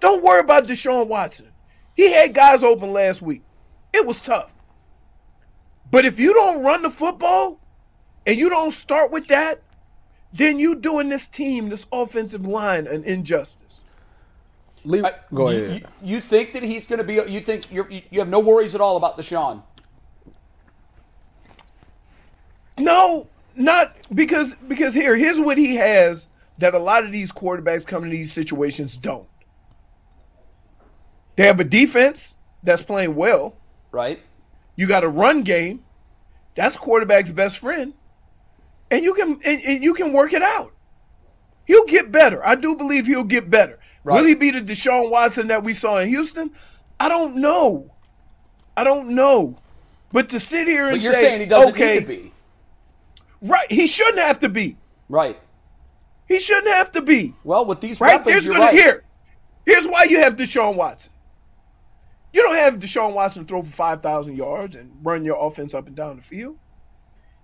Speaker 7: Don't worry about Deshaun Watson. He had guys open last week. It was tough. But if you don't run the football and you don't start with that, then you doing this team, this offensive line, an injustice.
Speaker 2: Leave, go
Speaker 1: you,
Speaker 2: ahead.
Speaker 1: You, you think that he's going to be? You think you're, you you have no worries at all about Deshaun?
Speaker 7: No, not because because here, here's what he has that a lot of these quarterbacks coming to these situations don't. They have a defense that's playing well.
Speaker 1: Right.
Speaker 7: You got a run game. That's quarterback's best friend. And you can and, and you can work it out. He'll get better. I do believe he'll get better.
Speaker 1: Right.
Speaker 7: Will he be the Deshaun Watson that we saw in Houston? I don't know. I don't know. But to sit here and
Speaker 1: But you're
Speaker 7: say,
Speaker 1: saying he doesn't
Speaker 7: okay,
Speaker 1: need to be.
Speaker 7: Right. He shouldn't have to be.
Speaker 1: Right.
Speaker 7: He shouldn't have to be.
Speaker 1: Well, with these
Speaker 7: Right?
Speaker 1: weapons,
Speaker 7: Here's
Speaker 1: you're
Speaker 7: gonna
Speaker 1: right.
Speaker 7: here. Here's why you have Deshaun Watson. You don't have Deshaun Watson throw for five thousand yards and run your offense up and down the field.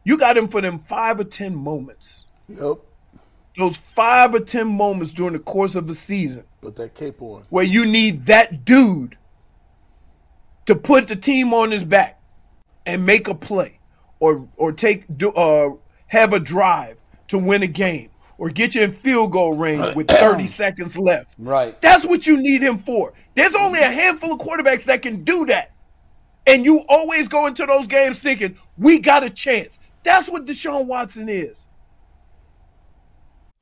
Speaker 7: You got him for them five or ten moments.
Speaker 4: Yep.
Speaker 7: Those five or ten moments during the course of a season
Speaker 4: Put that cape on.
Speaker 7: where you need that dude to put the team on his back and make a play or or take do, uh have a drive to win a game or get you in field goal range with [CLEARS THROAT] 30 seconds left.
Speaker 1: Right.
Speaker 7: That's what you need him for. There's only a handful of quarterbacks that can do that. And you always go into those games thinking, we got a chance. That's what Deshaun Watson is.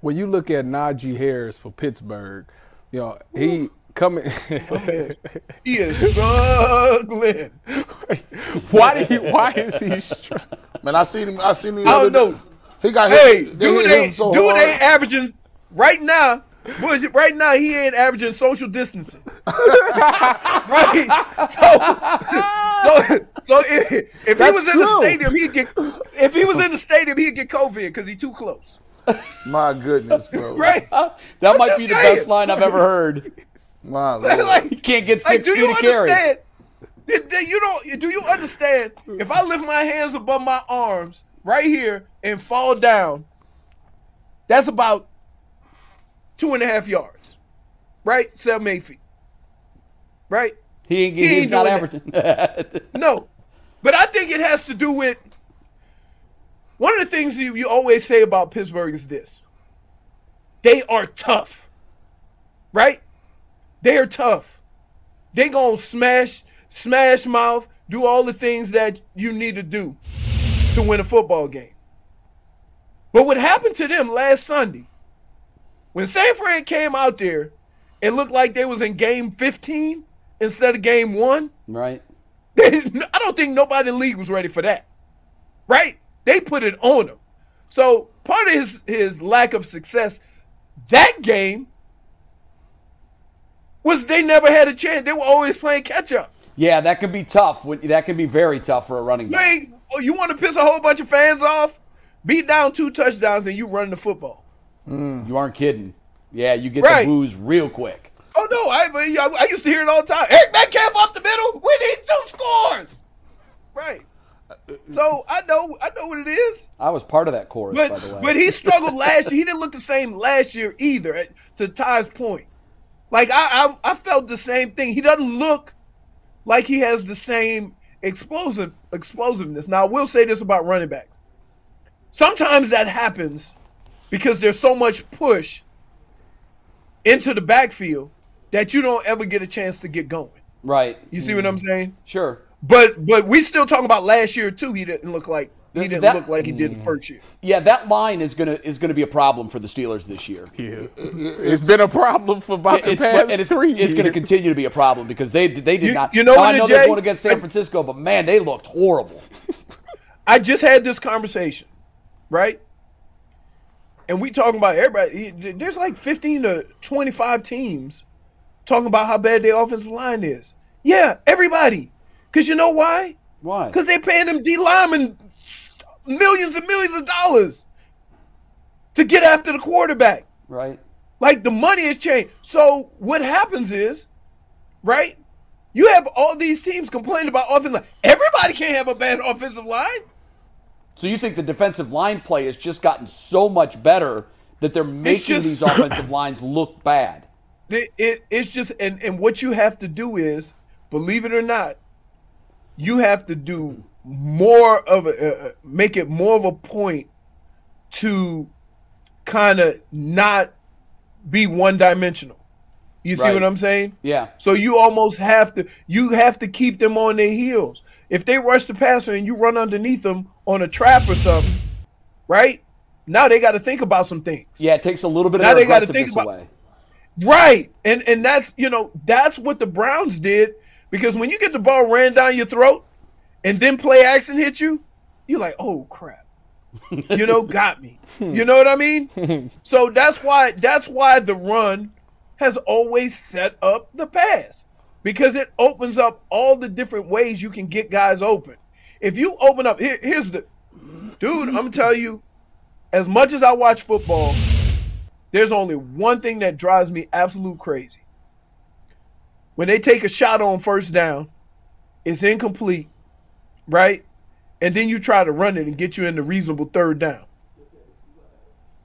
Speaker 2: When you look at Najee Harris for Pittsburgh, you know, he coming. [LAUGHS]
Speaker 7: He is struggling. [LAUGHS]
Speaker 2: why do you, why is he struggling?
Speaker 4: Man, I seen him. I seen him. the
Speaker 7: I
Speaker 4: other
Speaker 7: don't
Speaker 4: day. He got
Speaker 7: Hey,
Speaker 4: hit. They
Speaker 7: dude,
Speaker 4: hit
Speaker 7: they,
Speaker 4: him so
Speaker 7: dude,
Speaker 4: hard.
Speaker 7: they averaging right now. Boys, right now he ain't averaging social distancing. [LAUGHS] right. So, so, so if, if he
Speaker 2: That's
Speaker 7: was in the stadium, he'd get. If he was in the stadium, he'd get COVID because he too close. [LAUGHS]
Speaker 4: My goodness, bro. [LAUGHS]
Speaker 7: Right.
Speaker 1: That
Speaker 7: I'm
Speaker 1: might
Speaker 7: just
Speaker 1: be the
Speaker 7: saying.
Speaker 1: best line I've ever heard. [LAUGHS]
Speaker 4: My lord.
Speaker 7: like,
Speaker 1: You can't get
Speaker 7: like,
Speaker 1: six
Speaker 7: do
Speaker 1: feet
Speaker 7: you
Speaker 1: of carry.
Speaker 7: understand? Did- did You don't. Do you understand? If I lift my hands above my arms right here and fall down, that's about two and a half yards, right? Seven, eight feet, right?
Speaker 1: He ain't,
Speaker 7: He
Speaker 1: he's
Speaker 7: ain't
Speaker 1: not
Speaker 7: doing
Speaker 1: averaging.
Speaker 7: No, but I think it has to do with one of the things you, you always say about Pittsburgh is this: they are tough, right? They are tough. They gonna smash, smash mouth, do all the things that you need to do to win a football game. But what happened to them last Sunday, when San Fran came out there, it looked like they was in game 15 instead of game one.
Speaker 1: right. [LAUGHS]
Speaker 7: I don't think nobody in the league was ready for that. Right? They put it on him. So part of his his lack of success that game was they never had a chance. They were always playing catch up.
Speaker 1: Yeah, that can be tough. That can be very tough for a running
Speaker 7: You
Speaker 1: back.
Speaker 7: oh, you want to piss a whole bunch of fans off? Beat down two touchdowns and you run the football. Mm.
Speaker 1: You aren't kidding. Yeah, you get
Speaker 7: Right.
Speaker 1: the booze real quick.
Speaker 7: Oh no, I I used to hear it all the time. Eric Metcalf up the middle. We need two scores. Right. So I know I know what it is.
Speaker 1: I was part of that chorus, by
Speaker 7: But
Speaker 1: the way.
Speaker 7: but he struggled last year. He didn't look the same last year either. To Ty's point, like I, I I felt the same thing. He doesn't look like he has the same explosive explosiveness. Now, I will say this about running backs. Sometimes that happens because there's so much push into the backfield that you don't ever get a chance to get going.
Speaker 1: Right.
Speaker 7: You see what I'm saying?
Speaker 1: Sure.
Speaker 7: But but we still talking about last year too. He didn't look like he didn't
Speaker 1: That-
Speaker 7: look like he did the mm. first year.
Speaker 1: Yeah, that line is gonna is gonna be a problem for the Steelers this year.
Speaker 2: Yeah. It's been a problem for about the past
Speaker 1: and it's,
Speaker 2: three
Speaker 1: it's going to continue to be a problem because they they did
Speaker 7: You-
Speaker 1: not.
Speaker 7: you know what,
Speaker 1: I know they're going against San Francisco, but man, they looked horrible. [LAUGHS]
Speaker 7: I just had this conversation, right? And we talking about everybody. There's like 15 to 25 teams talking about how bad their offensive line is. Yeah, everybody. Because you know why?
Speaker 1: Why?
Speaker 7: Because they're paying them D linemen millions and millions of dollars to get after the quarterback.
Speaker 1: Right.
Speaker 7: Like the money has changed. So what happens is, right? You have all these teams complaining about offensive line. Everybody can't have a bad offensive line.
Speaker 1: So you think the defensive line play has just gotten so much better that they're making
Speaker 7: just-
Speaker 1: these offensive [COUGHS] lines look bad?
Speaker 7: It, it it's just and and what you have to do is, believe it or not, you have to do more of a uh, make it more of a point to kind of not be one dimensional. You see
Speaker 1: Right.
Speaker 7: what I'm saying?
Speaker 1: Yeah.
Speaker 7: So you almost have to you have to keep them on their heels. If they rush the passer and you run underneath them on a trap or something, right? Now they got to think about some things.
Speaker 1: Yeah, it takes a little bit
Speaker 7: Now
Speaker 1: of
Speaker 7: they gotta think about-
Speaker 1: away.
Speaker 7: Right. And and that's you know, that's what the Browns did because when you get the ball ran down your throat and then play action hit you, you're like, "Oh crap." you know, [LAUGHS] got me. You know what I mean? [LAUGHS] so that's why that's why the run has always set up the pass because it opens up all the different ways you can get guys open. If you open up here, here's the dude, I'm gonna tell you, as much as I watch football, there's only one thing that drives me absolute crazy. When they take a shot on first down, it's incomplete, right? And then you try to run it and get you into reasonable third down.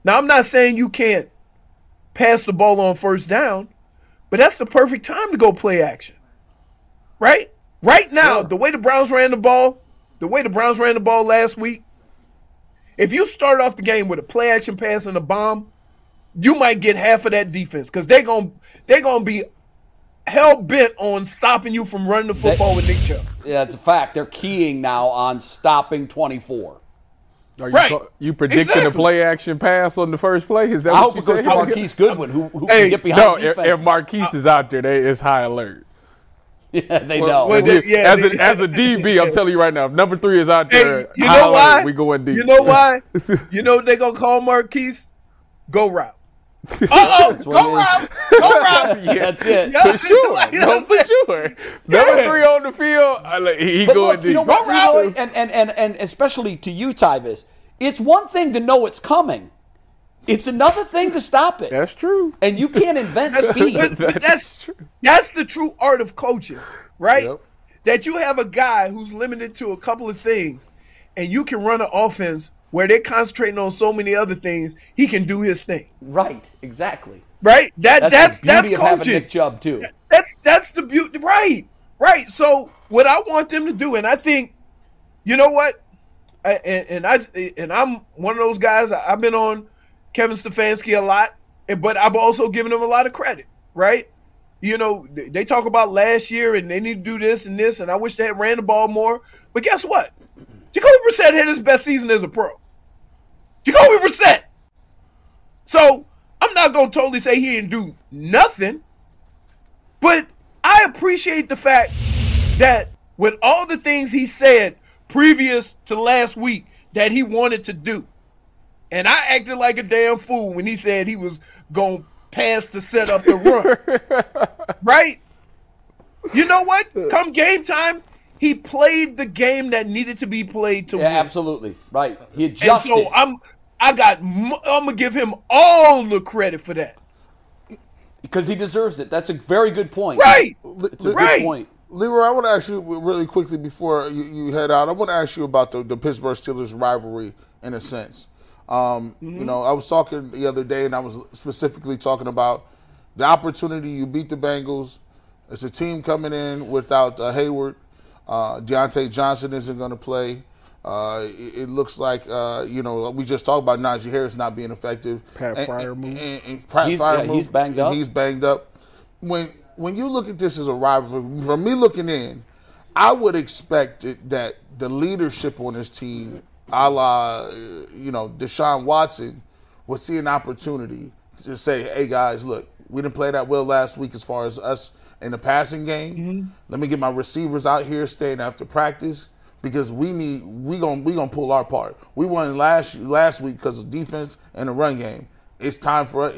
Speaker 7: Now, I'm not saying you can't pass the ball on first down, but that's the perfect time to go play action, right? Right now, the way the Browns ran the ball, the way the Browns ran the ball last week, if you start off the game with a play action pass and a bomb, you might get half of that defense because they're gonna they're gonna be hell bent on stopping you from running the football with Nick Chubb.
Speaker 1: Yeah, it's a fact. They're keying now on stopping 24.
Speaker 2: Are you,
Speaker 7: Right.
Speaker 2: ca- you predicting
Speaker 7: Exactly.
Speaker 2: a play action pass on the first play? Is that
Speaker 1: I
Speaker 2: what
Speaker 1: hope
Speaker 2: you
Speaker 1: it goes to [LAUGHS] Marquise Goodwin, who, who
Speaker 7: Hey,
Speaker 1: can get behind
Speaker 2: No, if,
Speaker 1: defense.
Speaker 2: if Marquise is out there, they, it's high alert. [LAUGHS]
Speaker 1: yeah, they
Speaker 7: Well,
Speaker 1: know.
Speaker 7: well, they- yeah,
Speaker 2: as, a, as a [LAUGHS] DB, I'm telling you right now, if number three is out
Speaker 7: Hey,
Speaker 2: there,
Speaker 7: you know why?
Speaker 2: We going deep.
Speaker 7: You know why? you know what they gonna call Marquise? Go route. Uh oh, [LAUGHS] go
Speaker 1: it
Speaker 7: route. Go route. [LAUGHS]
Speaker 2: Yeah.
Speaker 1: That's it.
Speaker 7: Yeah.
Speaker 2: For [LAUGHS] sure.
Speaker 7: Like,
Speaker 2: no, for sure. Number three on the field, I like, he
Speaker 1: But
Speaker 2: going
Speaker 1: look,
Speaker 2: deep.
Speaker 1: you know what,
Speaker 7: Go route.
Speaker 1: And, and, and, and especially to you, Tyvis, it's one thing to know it's coming. It's another thing to stop it.
Speaker 2: That's true.
Speaker 1: and you can't invent
Speaker 7: But,
Speaker 1: speed.
Speaker 7: but
Speaker 2: That
Speaker 7: that's
Speaker 2: true.
Speaker 7: that's the true art of coaching, right?
Speaker 4: Yep.
Speaker 7: That you have a guy who's limited to a couple of things, and you can run an offense where they're concentrating on so many other things. He can do his thing,
Speaker 1: Right, exactly.
Speaker 7: right? That that's
Speaker 1: That's, the
Speaker 7: that's,
Speaker 1: beauty of having
Speaker 7: coaching.
Speaker 1: Nick Chubb, too.
Speaker 7: That's that's the beauty, right? Right. So what I want them to do, and I think, you know what, I, and, and I and I'm one of those guys. I've been on Kevin Stefanski a lot, but I've also given him a lot of credit, right? You know, they- they talk about last year and they need to do this and this, and I wish they had ran the ball more. But guess what? Jacoby Brissett had his best season as a pro. Jacoby Brissett. So I'm not gonna totally say he didn't do nothing, but I appreciate the fact that with all the things he said previous to last week that he wanted to do, and I acted like a damn fool when he said he was gonna pass to set up the run, [LAUGHS] right? You know what? Come game time, he played the game that needed to be played to
Speaker 1: Yeah,
Speaker 7: win.
Speaker 1: absolutely. Right. He
Speaker 7: And
Speaker 1: adjusted.
Speaker 7: so I'm I got m- I'm gonna give him all the credit for that.
Speaker 1: because he deserves it. That's a very good point.
Speaker 7: Right.
Speaker 1: It's a
Speaker 7: Right.
Speaker 1: good point.
Speaker 4: Leroy, I want to ask you really quickly before you, you head out. I want to ask you about the, the Pittsburgh Steelers rivalry in a sense. Um, You know, I was talking the other day, and I was specifically talking about the opportunity you beat the Bengals. It's a team coming in without uh, Heyward. Uh, Diontae Johnson isn't going to play. Uh, it, it looks like uh, you know we just talked about Najee Harris not being effective.
Speaker 2: Pat
Speaker 4: And-
Speaker 2: Fryer
Speaker 4: and-
Speaker 2: move.
Speaker 4: and- and Pat
Speaker 1: He's-
Speaker 4: Fryer
Speaker 1: yeah, he's
Speaker 4: move,
Speaker 1: banged
Speaker 4: and
Speaker 1: up.
Speaker 4: He's banged up. When when you look at this as a rival, from me looking in, I would expect it, that the leadership on this team, a la uh, you know Deshaun Watson, will see an opportunity to say, "Hey guys, look, we didn't play that well last week as far as us in the passing game. Let me get my receivers out here staying after practice." Because we need we gonna we gonna pull our part. We won last last week because of defense and the run game. It's time for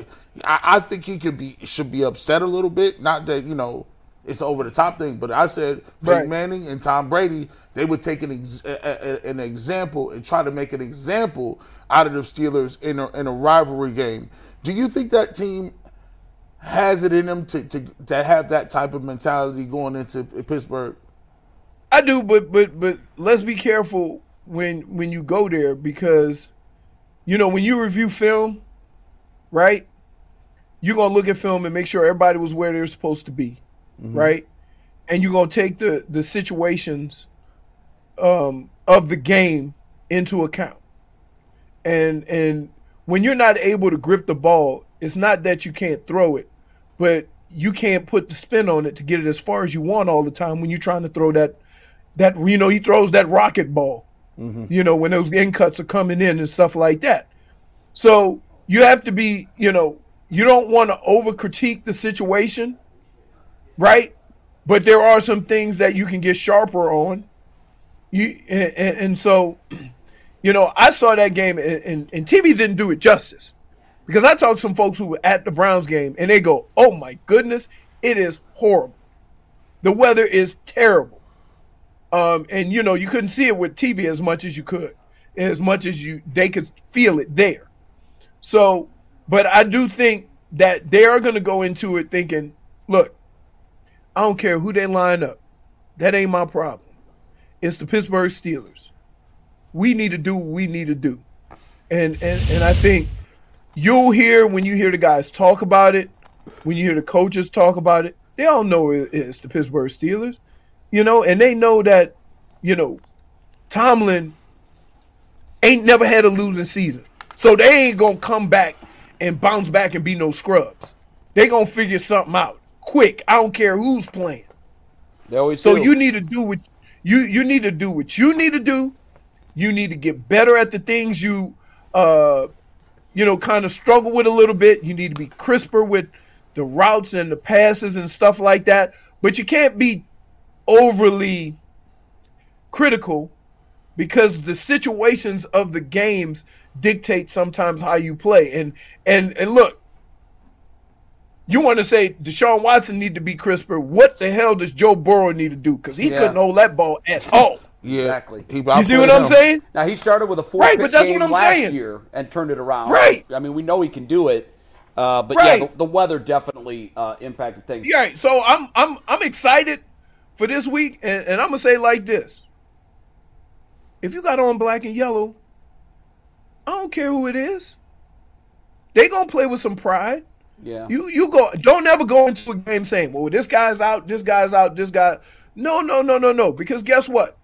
Speaker 4: I, I think he could be should be upset a little bit. Not that you know it's over the top thing, but I said Peyton
Speaker 7: Right.
Speaker 4: Manning and Tom Brady they would take an ex, a, a- an example and try to make an example out of the Steelers in a, in a rivalry game. Do you think that team has it in them to, to to have that type of mentality going into Pittsburgh?
Speaker 7: I do, but but but let's be careful when when you go there because you know when you review film, right? You're gonna look at film and make sure everybody was where they're supposed to be, right? And you're gonna take the the situations um, of the game into account. And and when you're not able to grip the ball, it's not that you can't throw it, but you can't put the spin on it to get it as far as you want all the time when you're trying to throw that that you know he throws that rocket ball mm-hmm. you know when those in cuts are coming in and stuff like that. So you have to be you know you don't want to over critique the situation right? But there are some things that you can get sharper on. You and, and, and so [CLEARS THROAT] you know i saw that game and, and, and tv didn't do it justice. Because i talked to some folks who were at the browns game and they go oh my goodness it is horrible. The weather is terrible um, and you know you couldn't see it with TV as much as you could, as much as you they could feel it there. So, but I do think that they are going to go into it thinking, look, I don't care who they line up, that ain't my problem. It's the Pittsburgh Steelers. We need to do what we need to do, and and and I think you'll hear when you hear the guys talk about it, when you hear the coaches talk about it, they all know it's the Pittsburgh Steelers you know, and they know that, you know, Tomlin ain't never had a losing season. So they ain't gonna come back and bounce back and be no scrubs. They gonna figure something out quick. I don't care who's playing.
Speaker 1: They always
Speaker 7: So
Speaker 1: do.
Speaker 7: you need to do what you you need to do what you need to do. You need to get better at the things you uh you know kind of struggle with a little bit. You need to be crisper with the routes and the passes and stuff like that. But you can't be overly critical because the situations of the games dictate sometimes how you play. And and and look, you want to say Deshaun Watson need to be crisper. What the hell does Joe Burrow need to do? Because he
Speaker 1: Yeah.
Speaker 7: couldn't hold that ball at all.
Speaker 4: Yeah,
Speaker 1: Exactly.
Speaker 4: He,
Speaker 7: You see what I'm saying?
Speaker 1: Now he started with a four
Speaker 7: Right,
Speaker 1: pick
Speaker 7: but that's
Speaker 1: game
Speaker 7: what I'm
Speaker 1: last
Speaker 7: saying.
Speaker 1: year and turned it around.
Speaker 7: Right.
Speaker 1: I mean, we know he can do it, uh, but
Speaker 7: Right.
Speaker 1: yeah, the, the weather definitely uh, impacted things.
Speaker 7: Yeah, right. So I'm I'm I'm excited for this week, and, and I'm gonna say like this: If you got on black and yellow, I don't care who it is. They gonna play with some pride.
Speaker 1: Yeah.
Speaker 7: You you go don't ever go into a game saying, "Well, this guy's out, this guy's out, this guy." No, no, no, no, no. Because guess what?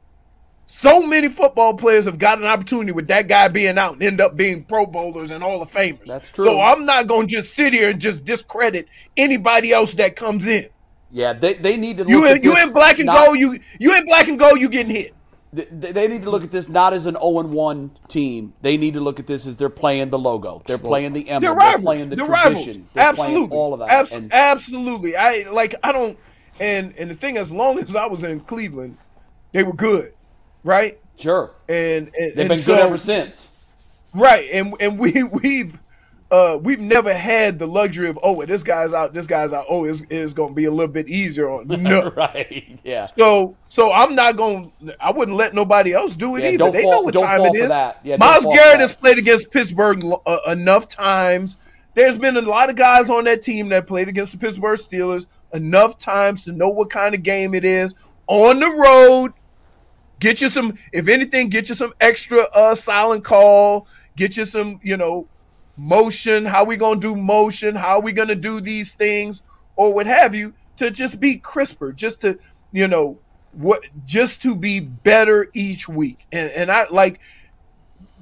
Speaker 7: So many football players have got an opportunity with that guy being out and end up being Pro Bowlers and all the Famers.
Speaker 1: That's true.
Speaker 7: So I'm not gonna just sit here and just discredit anybody else that comes in.
Speaker 1: Yeah, they, they need to look
Speaker 7: You
Speaker 1: at
Speaker 7: in, you
Speaker 1: this
Speaker 7: in black and
Speaker 1: not-
Speaker 7: gold. You you in black and gold. You getting hit.
Speaker 1: They, they need to look at this not as an 0 1 team. They need to look at this as they're playing the logo. They're playing the emblem.
Speaker 7: They're
Speaker 1: They're playing the
Speaker 7: They're
Speaker 1: tradition.
Speaker 7: rivals.
Speaker 1: They're
Speaker 7: Absolutely.
Speaker 1: all of that.
Speaker 7: Abs-
Speaker 1: And-
Speaker 7: absolutely. I like. I don't. And and the thing, as long as I was in Cleveland, they were good, right?
Speaker 1: Sure.
Speaker 7: And, and
Speaker 1: They've
Speaker 7: and
Speaker 1: been
Speaker 7: so-
Speaker 1: good ever since.
Speaker 7: Right, and and we [LAUGHS] we've uh we've never had the luxury of oh this guy's out, this guy's out. Oh, it's, it's going to be a little bit easier on [LAUGHS] no.
Speaker 1: right. Yeah.
Speaker 7: So so I'm not going. I wouldn't let nobody else do it
Speaker 1: Yeah,
Speaker 7: either. they
Speaker 1: fall-
Speaker 7: know what time it
Speaker 1: that. Yeah, Myles
Speaker 7: Garrett has played against Pittsburgh uh, enough times. There's been a lot of guys on that team that played against the Pittsburgh Steelers enough times to know what kind of game it is on the road. Get you some, if anything, get you some extra uh silent call. Get you some, you know, motion. How we gonna do motion? How we gonna do these things, or what have you, to just be crisper, just to, you know, what just to be better each week. And and I like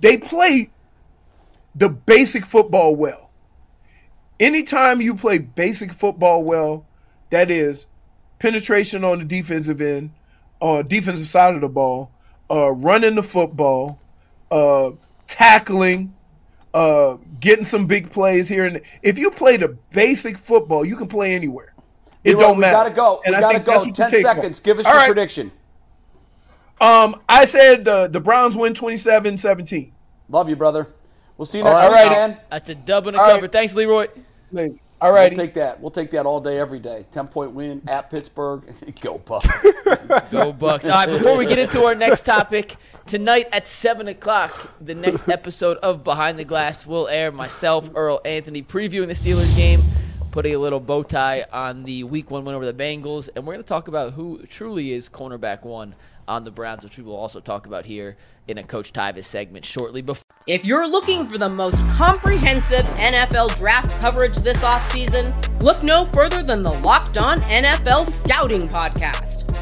Speaker 7: they play the basic football well. Anytime you play basic football well, that is penetration on the defensive end, uh, defensive side of the ball, uh, running the football, uh, tackling, uh, getting some big plays here. And if you play the basic football, you can play anywhere. It
Speaker 1: Leroy,
Speaker 7: don't
Speaker 1: we
Speaker 7: matter.
Speaker 1: gotta go.
Speaker 7: And
Speaker 1: we
Speaker 7: I
Speaker 1: gotta
Speaker 7: think
Speaker 1: go.
Speaker 7: that's what
Speaker 1: Ten
Speaker 7: take
Speaker 1: seconds.
Speaker 7: it.
Speaker 1: Give us
Speaker 7: All
Speaker 1: your
Speaker 7: right.
Speaker 1: prediction.
Speaker 7: Um, I said uh, the Browns win 27-17.
Speaker 1: Love you, brother. We'll see you
Speaker 7: All
Speaker 1: next
Speaker 7: right.
Speaker 1: week, man.
Speaker 3: That's a dub and a
Speaker 7: All
Speaker 3: cover.
Speaker 7: right.
Speaker 3: Thanks, Leroy.
Speaker 7: All right.
Speaker 1: We'll take that. We'll take that all day, every day. Ten point win at Pittsburgh. [LAUGHS] Go Bucks. [LAUGHS]
Speaker 3: Go Bucks. [LAUGHS] All right, before we get into our next topic, tonight at 7 o'clock, the next episode of Behind the Glass will air. Myself, Earl Anthony, previewing the Steelers game, putting a little bow tie on the week one win over the Bengals, and we're going to talk about who truly is cornerback one on the Browns, which we will also talk about here in a Coach Tyvis segment shortly. Before
Speaker 5: If you're looking for the most comprehensive NFL draft coverage this offseason, look no further than the Locked On NFL Scouting Podcast.